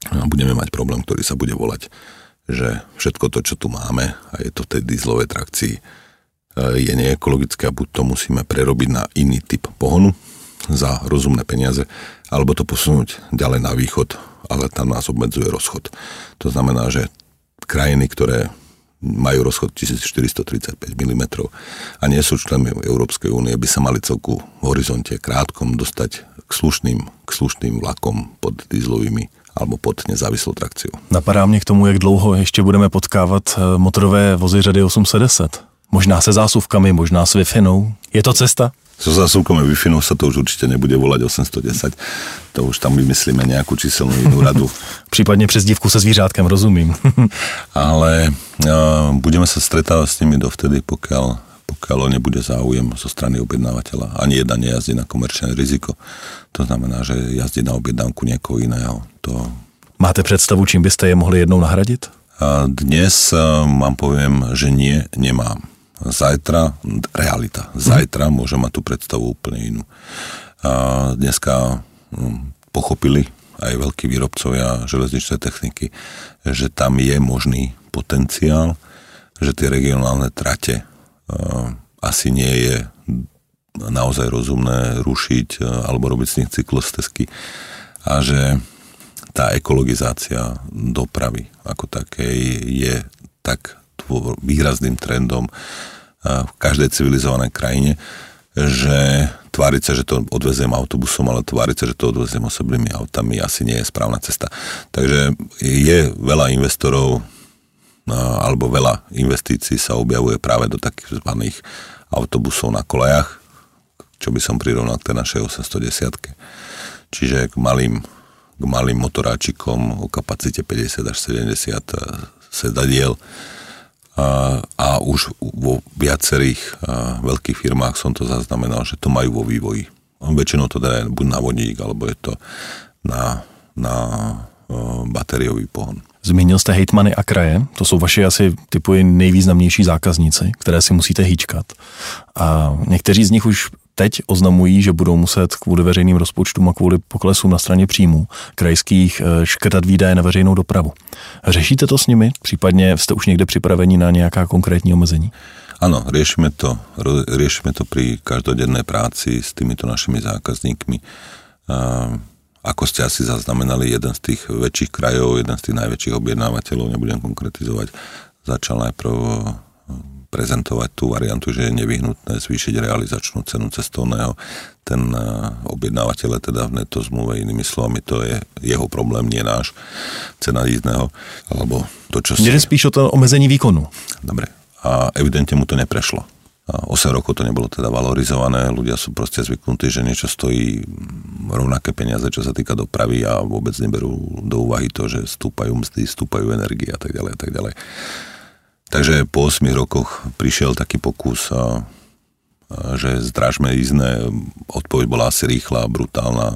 A budeme mať problém, ktorý sa bude volať, že všetko to, čo tu máme, a je to v tej dízlovej trakcii, e, je neekologické a buď to musíme prerobiť na iný typ pohonu za rozumné peniaze, alebo to posunúť ďalej na východ, ale tam nás obmedzuje rozchod. To znamená, že krajiny, ktoré majú rozchod 1435 mm a nie sú členmi Európskej únie, by sa mali celku v horizonte krátkom dostať k slušným, k slušným vlakom pod dieselovými alebo pod nezávislou trakciou. Napadá mě k tomu, jak dlouho ještě budeme potkávat eh, motorové vozy řady 810. Možná se zásuvkami, možná s wi Je to cesta? So zásuvkom wi sa to už určite nebude volať 810, to už tam vymyslíme nejakú číselnú inú radu. Případne přezdívku se zvířátkem, rozumím. Ale uh, budeme sa stretávať s nimi dovtedy, pokiaľ pokiaľ nebude záujem zo strany objednávateľa. Ani jedna nejazdí na komerčné riziko. To znamená, že jazdí na objednávku niekoho iného. To... Máte predstavu, čím byste je mohli jednou nahradiť? Dnes vám poviem, že nie, nemám. Zajtra, realita, zajtra môže mať tú predstavu úplne inú. A dneska hm, pochopili aj veľkí výrobcovia železničnej techniky, že tam je možný potenciál, že tie regionálne trate asi nie je naozaj rozumné rušiť alebo robiť z nich cyklostezky a že tá ekologizácia dopravy ako takej je tak výrazným trendom v každej civilizovanej krajine, že tváriť sa, že to odveziem autobusom, ale tváriť sa, že to odveziem osobnými autami asi nie je správna cesta. Takže je veľa investorov alebo veľa investícií sa objavuje práve do takých zvaných autobusov na kolejach, čo by som prirovnal k tej našej 810 Čiže k malým, k malým motoráčikom o kapacite 50 až 70 sedadiel a, už vo viacerých veľkých firmách som to zaznamenal, že to majú vo vývoji. Väčšinou to dá buď na vodík, alebo je to na, na o, batériový pohon. Zmínil jste hejtmany a kraje, to jsou vaši asi typuji nejvýznamnější zákazníci, které si musíte hýčkat. A někteří z nich už teď oznamují, že budou muset kvůli veřejným rozpočtům a kvůli poklesům na straně příjmů krajských eh, škrtat výdaje na veřejnou dopravu. Řešíte to s nimi? Případně jste už někde připraveni na nějaká konkrétní omezení? Áno, riešime to, riešime to pri každodennej práci s týmito našimi zákazníkmi. Ako ste asi zaznamenali, jeden z tých väčších krajov, jeden z tých najväčších objednávateľov, nebudem konkretizovať, začal najprv prezentovať tú variantu, že je nevyhnutné zvýšiť realizačnú cenu cestovného. Ten eh, objednávateľ teda v neto zmluve, inými slovami, to je jeho problém, nie náš cena jízdneho, alebo to, čo si... spíš o to omezení výkonu. Dobre. A evidentne mu to neprešlo. 8 rokov to nebolo teda valorizované, ľudia sú proste zvyknutí, že niečo stojí rovnaké peniaze, čo sa týka dopravy a vôbec neberú do úvahy to, že stúpajú mzdy, stúpajú energie a tak ďalej a tak ďalej. Takže po 8 rokoch prišiel taký pokus, a, a, že zdražme jízdne, odpoveď bola asi rýchla, brutálna,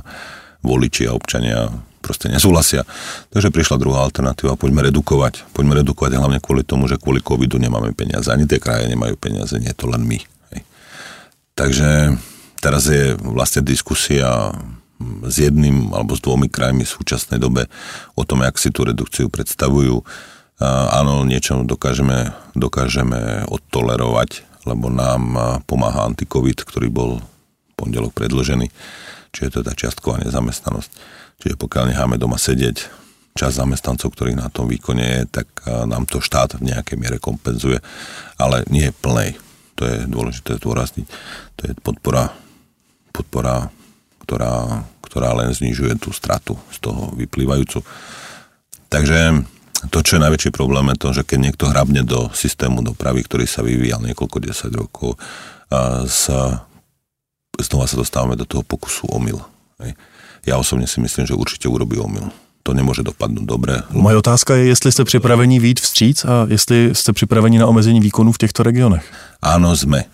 voliči a občania proste nesúhlasia. Takže prišla druhá alternatíva, poďme redukovať. Poďme redukovať hlavne kvôli tomu, že kvôli covidu nemáme peniaze. Ani tie kraje nemajú peniaze, nie je to len my. Hej. Takže teraz je vlastne diskusia s jedným alebo s dvomi krajmi v súčasnej dobe o tom, jak si tú redukciu predstavujú. Áno, niečo dokážeme, dokážeme odtolerovať, lebo nám pomáha antikovid, ktorý bol pondelok predložený, čiže to je tá čiastková nezamestnanosť. Čiže pokiaľ necháme doma sedieť čas zamestnancov, ktorých na tom výkone je, tak nám to štát v nejakej miere kompenzuje, ale nie plnej. To je dôležité zdôrazniť. To je podpora, podpora ktorá, ktorá len znižuje tú stratu z toho vyplývajúcu. Takže to, čo je najväčší problém, je to, že keď niekto hrabne do systému dopravy, ktorý sa vyvíjal niekoľko desať rokov, a sa, znova sa dostávame do toho pokusu omyl. Hej ja osobne si myslím, že určite urobí omyl. To nemůže dopadnout dobře. Moje otázka je, jestli jste připraveni výjít vstříc a jestli jste připraveni na omezení výkonů v těchto regionech. Áno, sme.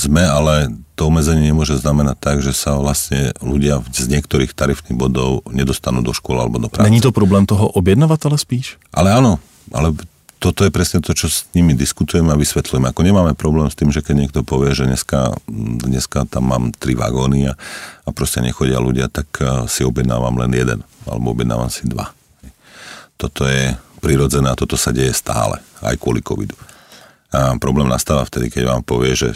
Sme, ale to omezenie nemôže znamenať tak, že sa vlastne ľudia z niektorých tarifných bodov nedostanú do školy alebo do práce. Není to problém toho objednavatele spíš? Ale áno, ale toto je presne to, čo s nimi diskutujeme a vysvetľujeme. Ako nemáme problém s tým, že keď niekto povie, že dneska, dneska tam mám tri vagóny a, a proste nechodia ľudia, tak eh, si objednávam len jeden, alebo objednávam si dva. Toto je prirodzené a toto sa deje stále, aj kvôli covidu. A problém nastáva vtedy, keď vám povie, že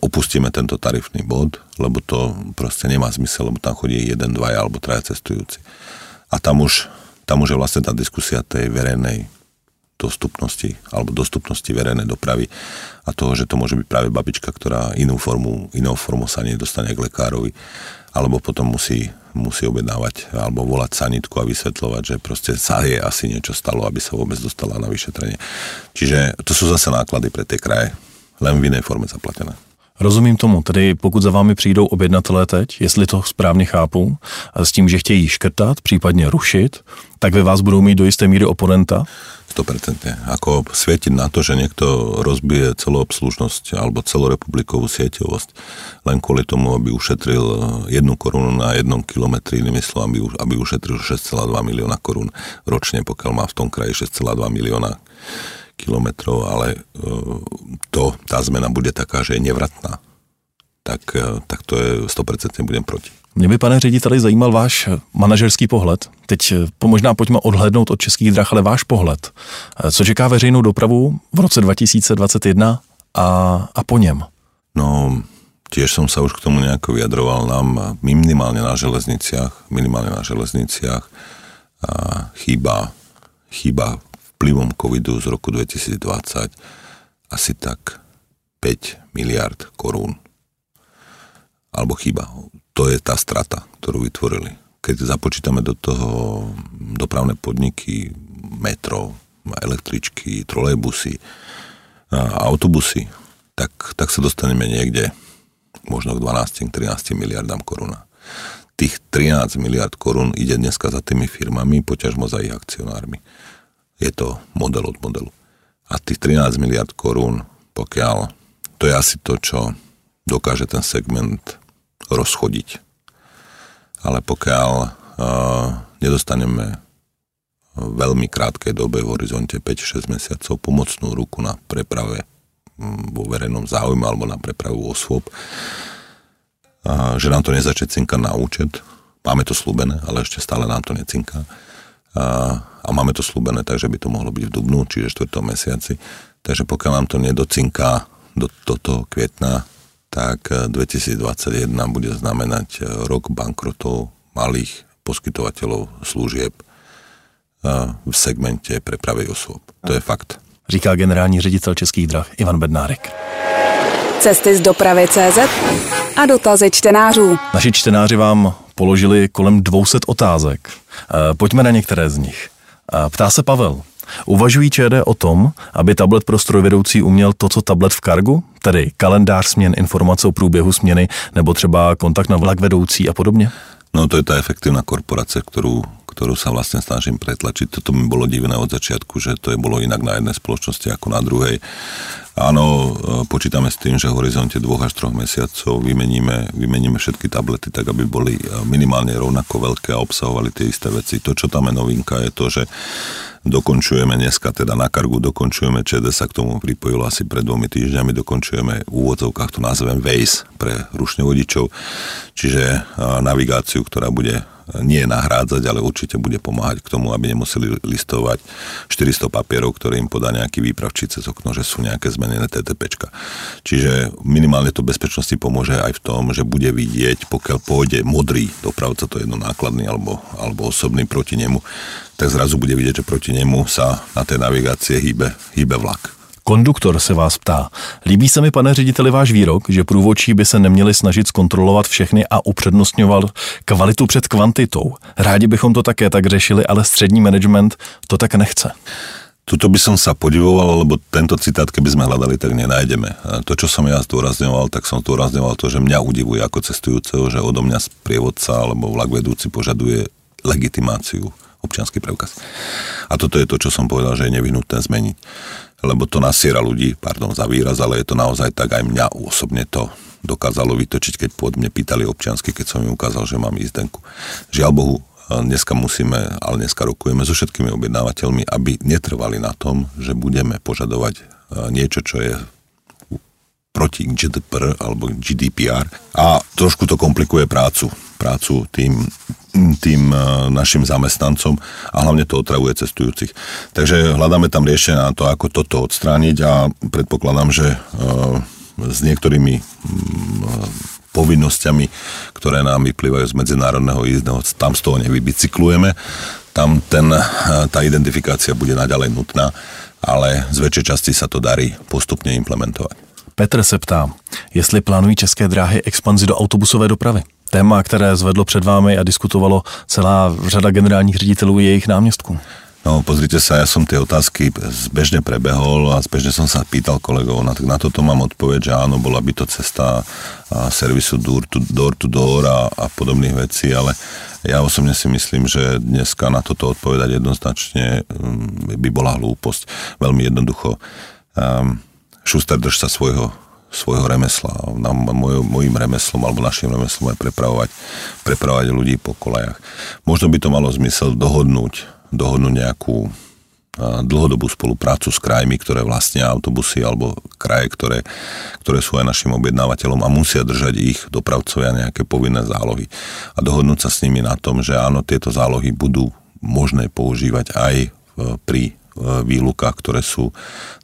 opustíme tento tarifný bod, lebo to proste nemá zmysel, lebo tam chodí jeden, dva alebo traja cestujúci. A tam už, tam už je vlastne tá diskusia tej verejnej dostupnosti alebo dostupnosti verejnej dopravy a toho, že to môže byť práve babička, ktorá inú formu, inou formou sa nedostane k lekárovi alebo potom musí, musí objednávať alebo volať sanitku a vysvetľovať, že proste sa jej asi niečo stalo, aby sa vôbec dostala na vyšetrenie. Čiže to sú zase náklady pre tie kraje, len v inej forme zaplatené. Rozumím tomu, tedy pokud za vámi přijdou objednatelé teď, jestli to správně chápu, s tím, že chtějí škrtat, případně rušit, tak ve vás budou mít do jisté míry oponenta? 100%. Ako svietiť na to, že niekto rozbije celú obslužnosť alebo celorepublikovú sieťovosť len kvôli tomu, aby ušetril jednu korunu na jednom kilometri, inými slovami, aby ušetril 6,2 milióna korún ročne, pokiaľ má v tom kraji 6,2 milióna kilometrov, ale e, to, tá zmena bude taká, že je nevratná, tak, e, tak to je 100% budem proti. Mě by, pane řediteli, zajímal váš manažerský pohled. Teď eh, možná pojďme odhlednout od českých drah, ale váš pohled. Co čeká veřejnou dopravu v roce 2021 a, a po něm? No, tiež som sa už k tomu nejako vyjadroval nám minimálne na železniciach, minimálne na železniciach a chýba, chýba vplyvom covidu z roku 2020 asi tak 5 miliard korún. Alebo chýba to je tá strata, ktorú vytvorili. Keď započítame do toho dopravné podniky, metro, električky, trolejbusy, autobusy, tak, tak sa dostaneme niekde možno k 12-13 miliardám korún. Tých 13 miliard korún ide dneska za tými firmami, poťažmo za ich akcionármi. Je to model od modelu. A tých 13 miliard korún, pokiaľ to je asi to, čo dokáže ten segment rozchodiť. Ale pokiaľ uh, nedostaneme v veľmi krátkej dobe, v horizonte 5-6 mesiacov, pomocnú ruku na preprave vo verejnom záujme alebo na prepravu osôb, uh, že nám to nezačne cinka na účet. Máme to slúbené, ale ešte stále nám to necinká. Uh, a máme to slúbené, takže by to mohlo byť v dubnu, čiže 4. mesiaci. Takže pokiaľ nám to nedocinká do tohto kvietna, tak 2021 eh, bude znamenať eh, rok bankrotov malých poskytovateľov služieb eh, v segmente prepravy osôb. To je fakt. Říká generální ředitel Českých drah Ivan Bednárek. Cesty z dopravy CZ a dotazy čtenářů. Naši čtenáři vám položili kolem 200 otázek. Pojďme na některé z nich. Ptá se Pavel. Uvažují ČD o tom, aby tablet pro strojvedoucí uměl to, co tablet v kargu, tedy kalendář směn, informace o průběhu směny nebo třeba kontakt na vlak vedoucí a podobně? No to je tá efektívna korporácia, ktorú, ktorú sa vlastne snažím pretlačiť. Toto mi bolo divné od začiatku, že to je bolo inak na jednej spoločnosti ako na druhej. Áno, e, počítame s tým, že v horizonte dvoch až troch mesiacov vymeníme, vymeníme všetky tablety tak, aby boli e, minimálne rovnako veľké a obsahovali tie isté veci. To, čo tam je novinka, je to, že dokončujeme dneska, teda na kargu dokončujeme, ČD sa k tomu pripojilo asi pred dvomi týždňami, dokončujeme v úvodzovkách, to nazvem Waze pre rušne vodičov, čiže navigáciu, ktorá bude nie nahrádzať, ale určite bude pomáhať k tomu, aby nemuseli listovať 400 papierov, ktoré im podá nejaký výpravčí cez okno, že sú nejaké zmenené TTPčka. Čiže minimálne to bezpečnosti pomôže aj v tom, že bude vidieť, pokiaľ pôjde modrý dopravca, to je jedno nákladný alebo, alebo osobný proti nemu, tak zrazu bude vidieť, že proti nemu sa na té navigácie hýbe, hýbe vlak. Konduktor se vás ptá. Líbí se mi, pane řediteli, váš výrok, že průvodčí by se neměli snažit zkontrolovat všechny a upřednostňoval kvalitu před kvantitou. Rádi bychom to také tak řešili, ale střední management to tak nechce. Tuto by som sa podivoval, lebo tento citát, keby sme hľadali, tak nenájdeme. To, čo som ja zdôrazňoval, tak som zdôrazňoval to, že mňa udivuje ako cestujúceho, že odo mňa sprievodca alebo vlak vedúci požaduje legitimáciu občianský preukaz. A toto je to, čo som povedal, že je nevyhnutné zmeniť. Lebo to nasiera ľudí, pardon za výraz, ale je to naozaj tak, aj mňa osobne to dokázalo vytočiť, keď pod mne pýtali občiansky, keď som im ukázal, že mám jízdenku. Žiaľ Bohu, dneska musíme, ale dneska rokujeme so všetkými objednávateľmi, aby netrvali na tom, že budeme požadovať e, niečo, čo je proti GDPR alebo GDPR a trošku to komplikuje prácu, prácu tým tým e, našim zamestnancom a hlavne to otravuje cestujúcich. Takže hľadáme tam riešenie na to, ako toto odstrániť a predpokladám, že e, s niektorými mm, povinnosťami, ktoré nám vyplývajú z medzinárodného jízdneho, tam z toho nevybicyklujeme, tam ten, e, tá identifikácia bude naďalej nutná, ale z väčšej časti sa to darí postupne implementovať. Petr se ptá, jestli plánují České dráhy expanzi do autobusové dopravy téma, které zvedlo před vámi a diskutovalo celá řada generálních ředitelů i jejich náměstků. No pozrite sa, ja som tie otázky zbežne prebehol a zbežne som sa pýtal kolegov, na, na toto mám odpoveď, že áno, bola by to cesta servisu door to door, to door a, a podobných vecí, ale ja osobne si myslím, že dneska na toto odpovedať jednoznačne mm, by bola hlúposť. Veľmi jednoducho. Um, Šuster, drž sa svojho svojho remesla. Na môj, môjim remeslom alebo našim remeslom je prepravovať, prepravovať ľudí po kolejach. Možno by to malo zmysel dohodnúť, dohodnúť nejakú dlhodobú spoluprácu s krajmi, ktoré vlastnia autobusy alebo kraje, ktoré, ktoré sú aj našim objednávateľom a musia držať ich dopravcovia nejaké povinné zálohy. A dohodnúť sa s nimi na tom, že áno, tieto zálohy budú možné používať aj e, pri e, výlukách, ktoré sú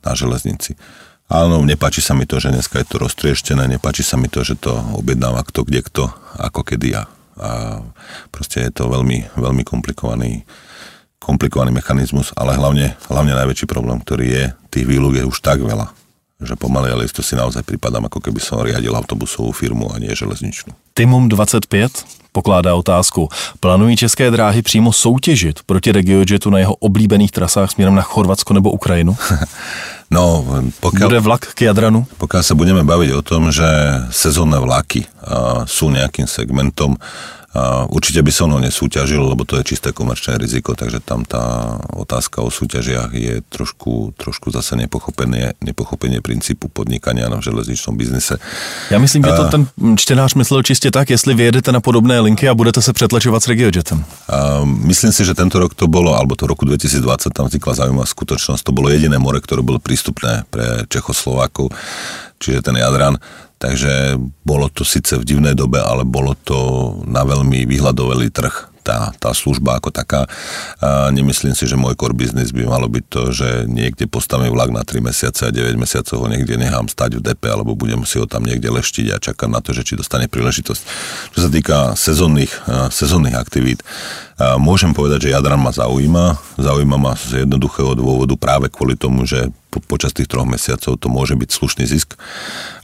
na železnici. Áno, nepáči sa mi to, že dneska je to roztrieštené, nepáči sa mi to, že to objednáva kto kde kto, ako kedy ja. A proste je to veľmi, veľmi komplikovaný, komplikovaný mechanizmus, ale hlavne, hlavne najväčší problém, ktorý je, tých výluk je už tak veľa, že pomaly, ale isto si naozaj pripadám, ako keby som riadil autobusovú firmu a nie železničnú. Timum 25 pokládá otázku. Plánují České dráhy přímo soutěžit proti RegioJetu na jeho oblíbených trasách směrem na Chorvatsko nebo Ukrajinu? No, pokiaľ, Bude vlak k Jadranu? Pokiaľ sa budeme baviť o tom, že sezónne vlaky sú nejakým segmentom, Určite by som ho nesúťažil, lebo to je čisté komerčné riziko, takže tam tá otázka o súťažiach je trošku, trošku zase nepochopenie, nepochopenie princípu podnikania na železničnom biznise. Já myslím, že to ten čtenář myslel čistě tak, jestli vyjedete na podobné linky a budete se pretlačovat s RegioJetem. Myslím si, že tento rok to bolo, alebo to roku 2020 tam vznikla zaujímavá skutočnosť, to bolo jediné more, ktoré bolo prístupné pre Čechoslovákov, čiže ten Jadran Takže bolo to síce v divnej dobe, ale bolo to na veľmi vyhľadovelý trh tá, tá služba ako taká. A nemyslím si, že môj core business by malo byť to, že niekde postavím vlak na 3 mesiace a 9 mesiacov ho niekde nechám stať v DP, alebo budem si ho tam niekde leštiť a čakať na to, že či dostane príležitosť. Čo sa týka sezónnych, sezónnych aktivít, môžem povedať, že Jadran ma zaujíma. Zaujíma ma z jednoduchého dôvodu práve kvôli tomu, že po, počas tých troch mesiacov to môže byť slušný zisk.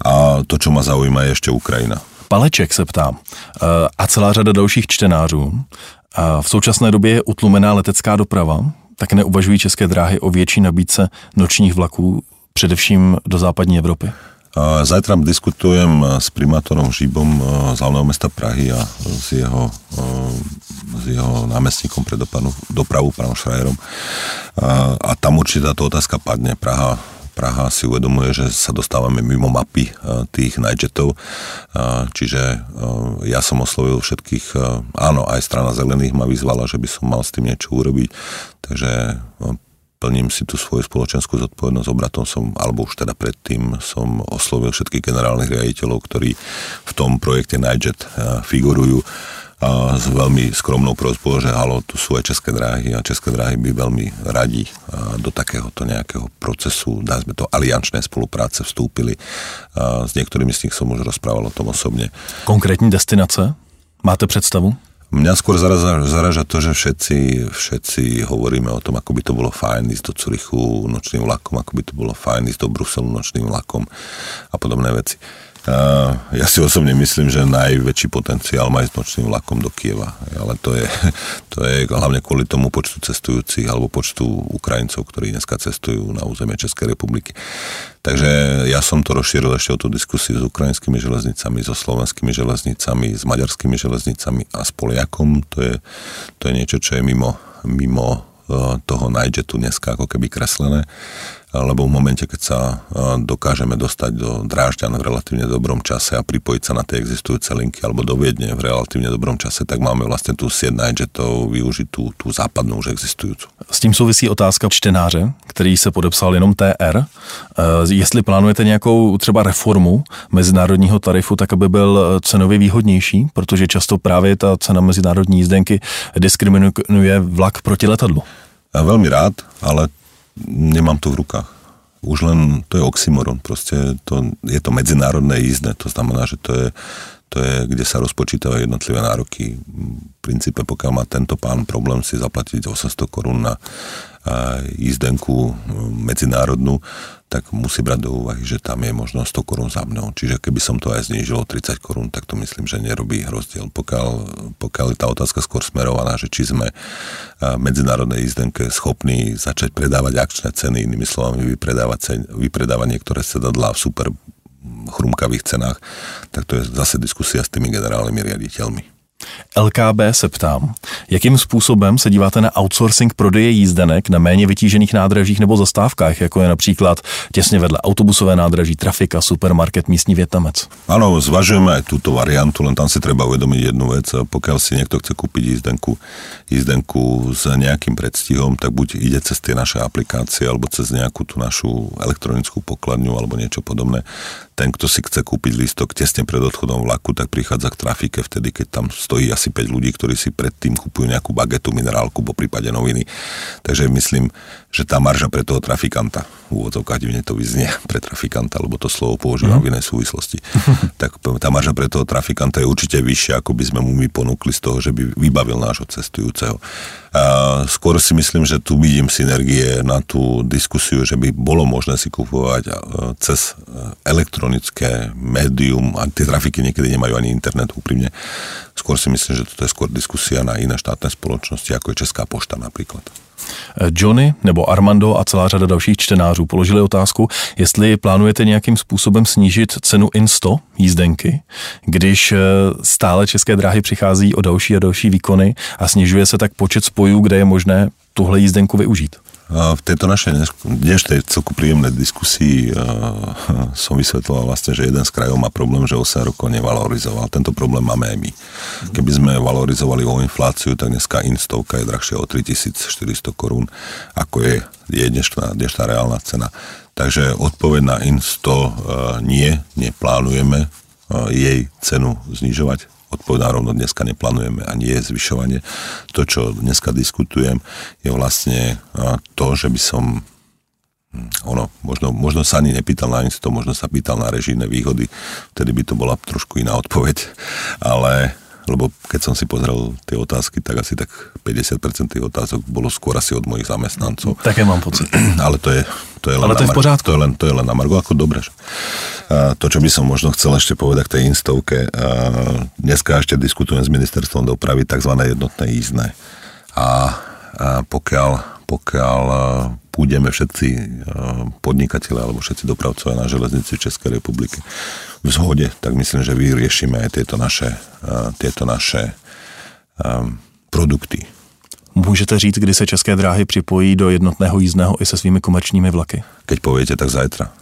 A to, čo ma zaujíma, je ešte Ukrajina. Paleček se ptá eh, a celá řada dalších čtenářů. V současné době je utlumená letecká doprava, tak neuvažují české dráhy o větší nabídce nočních vlaků, především do západní Evropy? Zajtra diskutujem s primátorom Žibom z hlavného mesta Prahy a s jeho, s jeho námestníkom pre dopravu, dopravu pánom Šrajerom. A tam určite táto otázka padne. Praha Praha si uvedomuje, že sa dostávame mimo mapy tých nightjetov, čiže ja som oslovil všetkých, áno, aj strana zelených ma vyzvala, že by som mal s tým niečo urobiť, takže plním si tú svoju spoločenskú zodpovednosť. Obratom som, alebo už teda predtým som oslovil všetkých generálnych riaditeľov, ktorí v tom projekte Nightjet figurujú a s veľmi skromnou prozbou, že halo, tu sú aj české dráhy a české dráhy by veľmi radi do takéhoto nejakého procesu, dá sme to aliančné spolupráce vstúpili. A s niektorými z nich som už rozprával o tom osobne. Konkrétní destinace? Máte představu? Mňa skôr zaraža, zaraža to, že všetci, všetci hovoríme o tom, ako by to bolo fajn ísť do Curychu nočným vlakom, ako by to bolo fajn ísť do Bruselu nočným vlakom a podobné veci. Ja si osobne myslím, že najväčší potenciál má ísť nočným vlakom do Kieva, ale to je, to je hlavne kvôli tomu počtu cestujúcich alebo počtu Ukrajincov, ktorí dneska cestujú na územie Českej republiky. Takže ja som to rozšíril ešte o tú diskusiu s ukrajinskými železnicami, so slovenskými železnicami, s maďarskými železnicami a s Poliakom. To je, to je niečo, čo je mimo, mimo e, toho Nigjetu dneska ako keby kreslené lebo v momente, keď sa dokážeme dostať do Drážďan v relatívne dobrom čase a pripojiť sa na tie existujúce linky alebo do Viedne v relatívne dobrom čase, tak máme vlastne tú sieť Nightjetov využiť tú, tú západnú už existujúcu. S tím souvisí otázka čtenáře, který se podepsal jenom TR. E, jestli plánujete nějakou třeba reformu mezinárodního tarifu, tak aby byl cenově výhodnější, protože často právě ta cena mezinárodní jízdenky diskriminuje vlak proti letadlu. Veľmi rád, ale nemám to v rukách. Už len to je oxymoron, proste to, je to medzinárodné jízdne, to znamená, že to je, to je, kde sa rozpočítavajú jednotlivé nároky. V princípe, pokiaľ má tento pán problém si zaplatiť 800 korún na jízdenku medzinárodnú, tak musí brať do úvahy, že tam je možno 100 korún za mnou. Čiže keby som to aj znížil o 30 korún, tak to myslím, že nerobí rozdiel. Pokiaľ, pokiaľ je tá otázka skôr smerovaná, že či sme medzinárodnej jízdenke schopní začať predávať akčné ceny, inými slovami vypredávať, vypredávať niektoré sedadlá v super chrumkavých cenách, tak to je zase diskusia s tými generálnymi riaditeľmi. LKB se ptám, jakým způsobem se díváte na outsourcing prodeje jízdenek na méně vytížených nádražích nebo zastávkách, jako je například těsně vedle autobusové nádraží, trafika, supermarket, místní Vietnamec? Áno, zvažujeme aj túto variantu, len tam si treba uvedomiť jednu vec. Pokiaľ si niekto chce kúpiť jízdenku, jízdenku s nejakým predstihom, tak buď ide cez tie naše aplikácie, alebo cez nejakú tú našu elektronickú pokladňu, alebo niečo podobné. Ten, kto si chce kúpiť lístok tesne pred odchodom vlaku, tak prichádza k trafike vtedy, keď tam stojí asi 5 ľudí, ktorí si predtým kupujú nejakú bagetu, minerálku, po prípade noviny. Takže myslím, že tá marža pre toho trafikanta, v úvodzovkách divne to vyznie pre trafikanta, lebo to slovo používam mm. v inej súvislosti, tak tá marža pre toho trafikanta je určite vyššia, ako by sme mu my ponúkli z toho, že by vybavil nášho cestujúceho. A skôr si myslím, že tu vidím synergie na tú diskusiu, že by bolo možné si kupovať cez elektronické médium, a tie trafiky niekedy nemajú ani internet úprimne. Skôr si myslím, že toto je skôr diskusia na iné štátne spoločnosti, ako je Česká pošta napríklad. Johnny nebo Armando a celá řada dalších čtenářů položili otázku, jestli plánujete nějakým způsobem snížit cenu Insto jízdenky, když eh, stále české dráhy přichází o další a další výkony a snižuje se tak počet spojů, kde je možné tuhle jízdenku využít. V tejto našej dnešnej celku príjemnej diskusii som vysvetloval vlastne, že jeden z krajov má problém, že 8 rokov nevalorizoval. Tento problém máme aj my. Keby sme valorizovali o infláciu, tak dneska instovka je drahšia o 3400 korún, ako je, je dnešná, dnešná reálna cena. Takže odpoveď na Insto nie, neplánujeme jej cenu znižovať odpovedám rovno, dneska neplánujeme ani je zvyšovanie. To, čo dneska diskutujem, je vlastne to, že by som hm, ono, možno, možno sa ani nepýtal na nic, to možno sa pýtal na režijné výhody, vtedy by to bola trošku iná odpoveď, ale lebo keď som si pozrel tie otázky, tak asi tak 50% tých otázok bolo skôr asi od mojich zamestnancov. Také mám pocit. Ale to je, to je len Ale to je v pořádku. To je len, to je len na Margo, ako dobre. A to, čo by som možno chcel ešte povedať k tej instovke, dneska ešte diskutujem s ministerstvom dopravy tzv. jednotné jízdne. A, a pokiaľ pokiaľ pôjdeme všetci podnikatelia alebo všetci dopravcovia na železnici Českej republiky v zhode, tak myslím, že vyriešime aj tieto naše, tieto naše produkty. Můžete říct, kdy se České dráhy připojí do jednotného jízdného i se svými komerčními vlaky? Keď poviete, tak zajtra.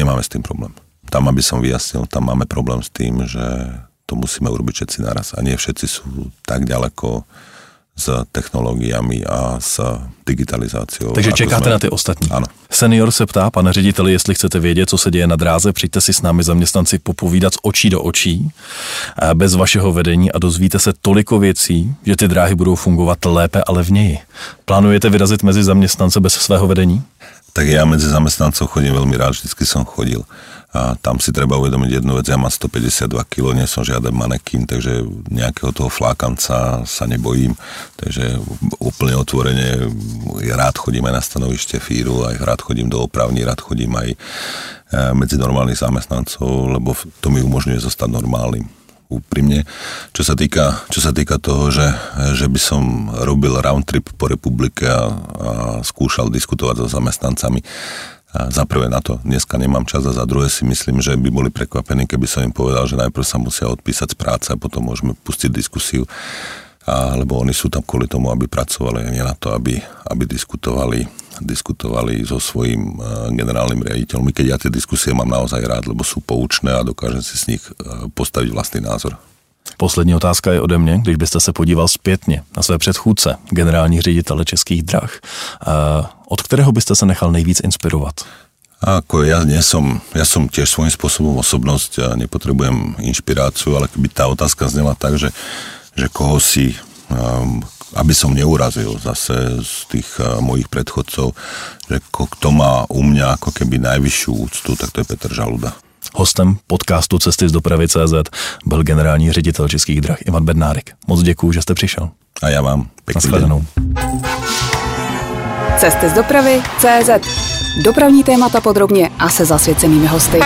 Nemáme s tým problém. Tam, aby som vyjasnil, tam máme problém s tým, že to musíme urobiť všetci naraz. A nie všetci sú tak ďaleko s technologiemi a s digitalizáciou. Takže čekáte jsme... na ty ostatní. Ano. Senior se ptá, pane řediteli, jestli chcete vědět, co se děje na dráze, přijďte si s námi zaměstnanci popovídat z očí do očí, bez vašeho vedení a dozvíte se toliko věcí, že ty dráhy budou fungovat lépe a levněji. Plánujete vyrazit mezi zaměstnance bez svého vedení? Tak ja medzi zamestnancov chodím veľmi rád, vždycky som chodil. A tam si treba uvedomiť jednu vec, ja mám 152 kg, nie som žiaden manekín, takže nejakého toho flákanca sa nebojím, takže úplne otvorene rád chodím aj na stanovište fíru, aj rád chodím do opravní, rád chodím aj e, medzi normálnych zamestnancov, lebo to mi umožňuje zostať normálnym úprimne. Čo sa týka, čo sa týka toho, že, že by som robil round trip po republike a, a skúšal diskutovať so zamestnancami, za prvé na to dneska nemám čas a za druhé si myslím, že by boli prekvapení, keby som im povedal, že najprv sa musia odpísať z práce a potom môžeme pustiť diskusiu. A, lebo oni sú tam kvôli tomu, aby pracovali a nie na to, aby, aby diskutovali, diskutovali so svojím uh, generálnym riaditeľom. Keď ja tie diskusie mám naozaj rád, lebo sú poučné a dokážem si z nich uh, postaviť vlastný názor. Poslední otázka je ode mě, když byste se podíval zpětně na své předchůdce, generální ředitele Českých drah. Od kterého byste se nechal nejvíc inspirovat? Ako ja nie som, ja som tiež svojím spôsobom osobnosť a nepotrebujem inšpiráciu, ale keby tá otázka znela tak, že, že koho si, um, aby som neurazil zase z tých uh, mojich predchodcov, že kto má u mňa ako keby najvyššiu úctu, tak to je Petr Žaluda. Hostem podcastu Cesty z dopravy CZ byl generální ředitel Českých drah Ivan Bednárek. Moc děkuji, že jste přišel. A já vám. Pěkný Cesty z dopravy CZ. Dopravní témata podrobně a se zasvěcenými hosty.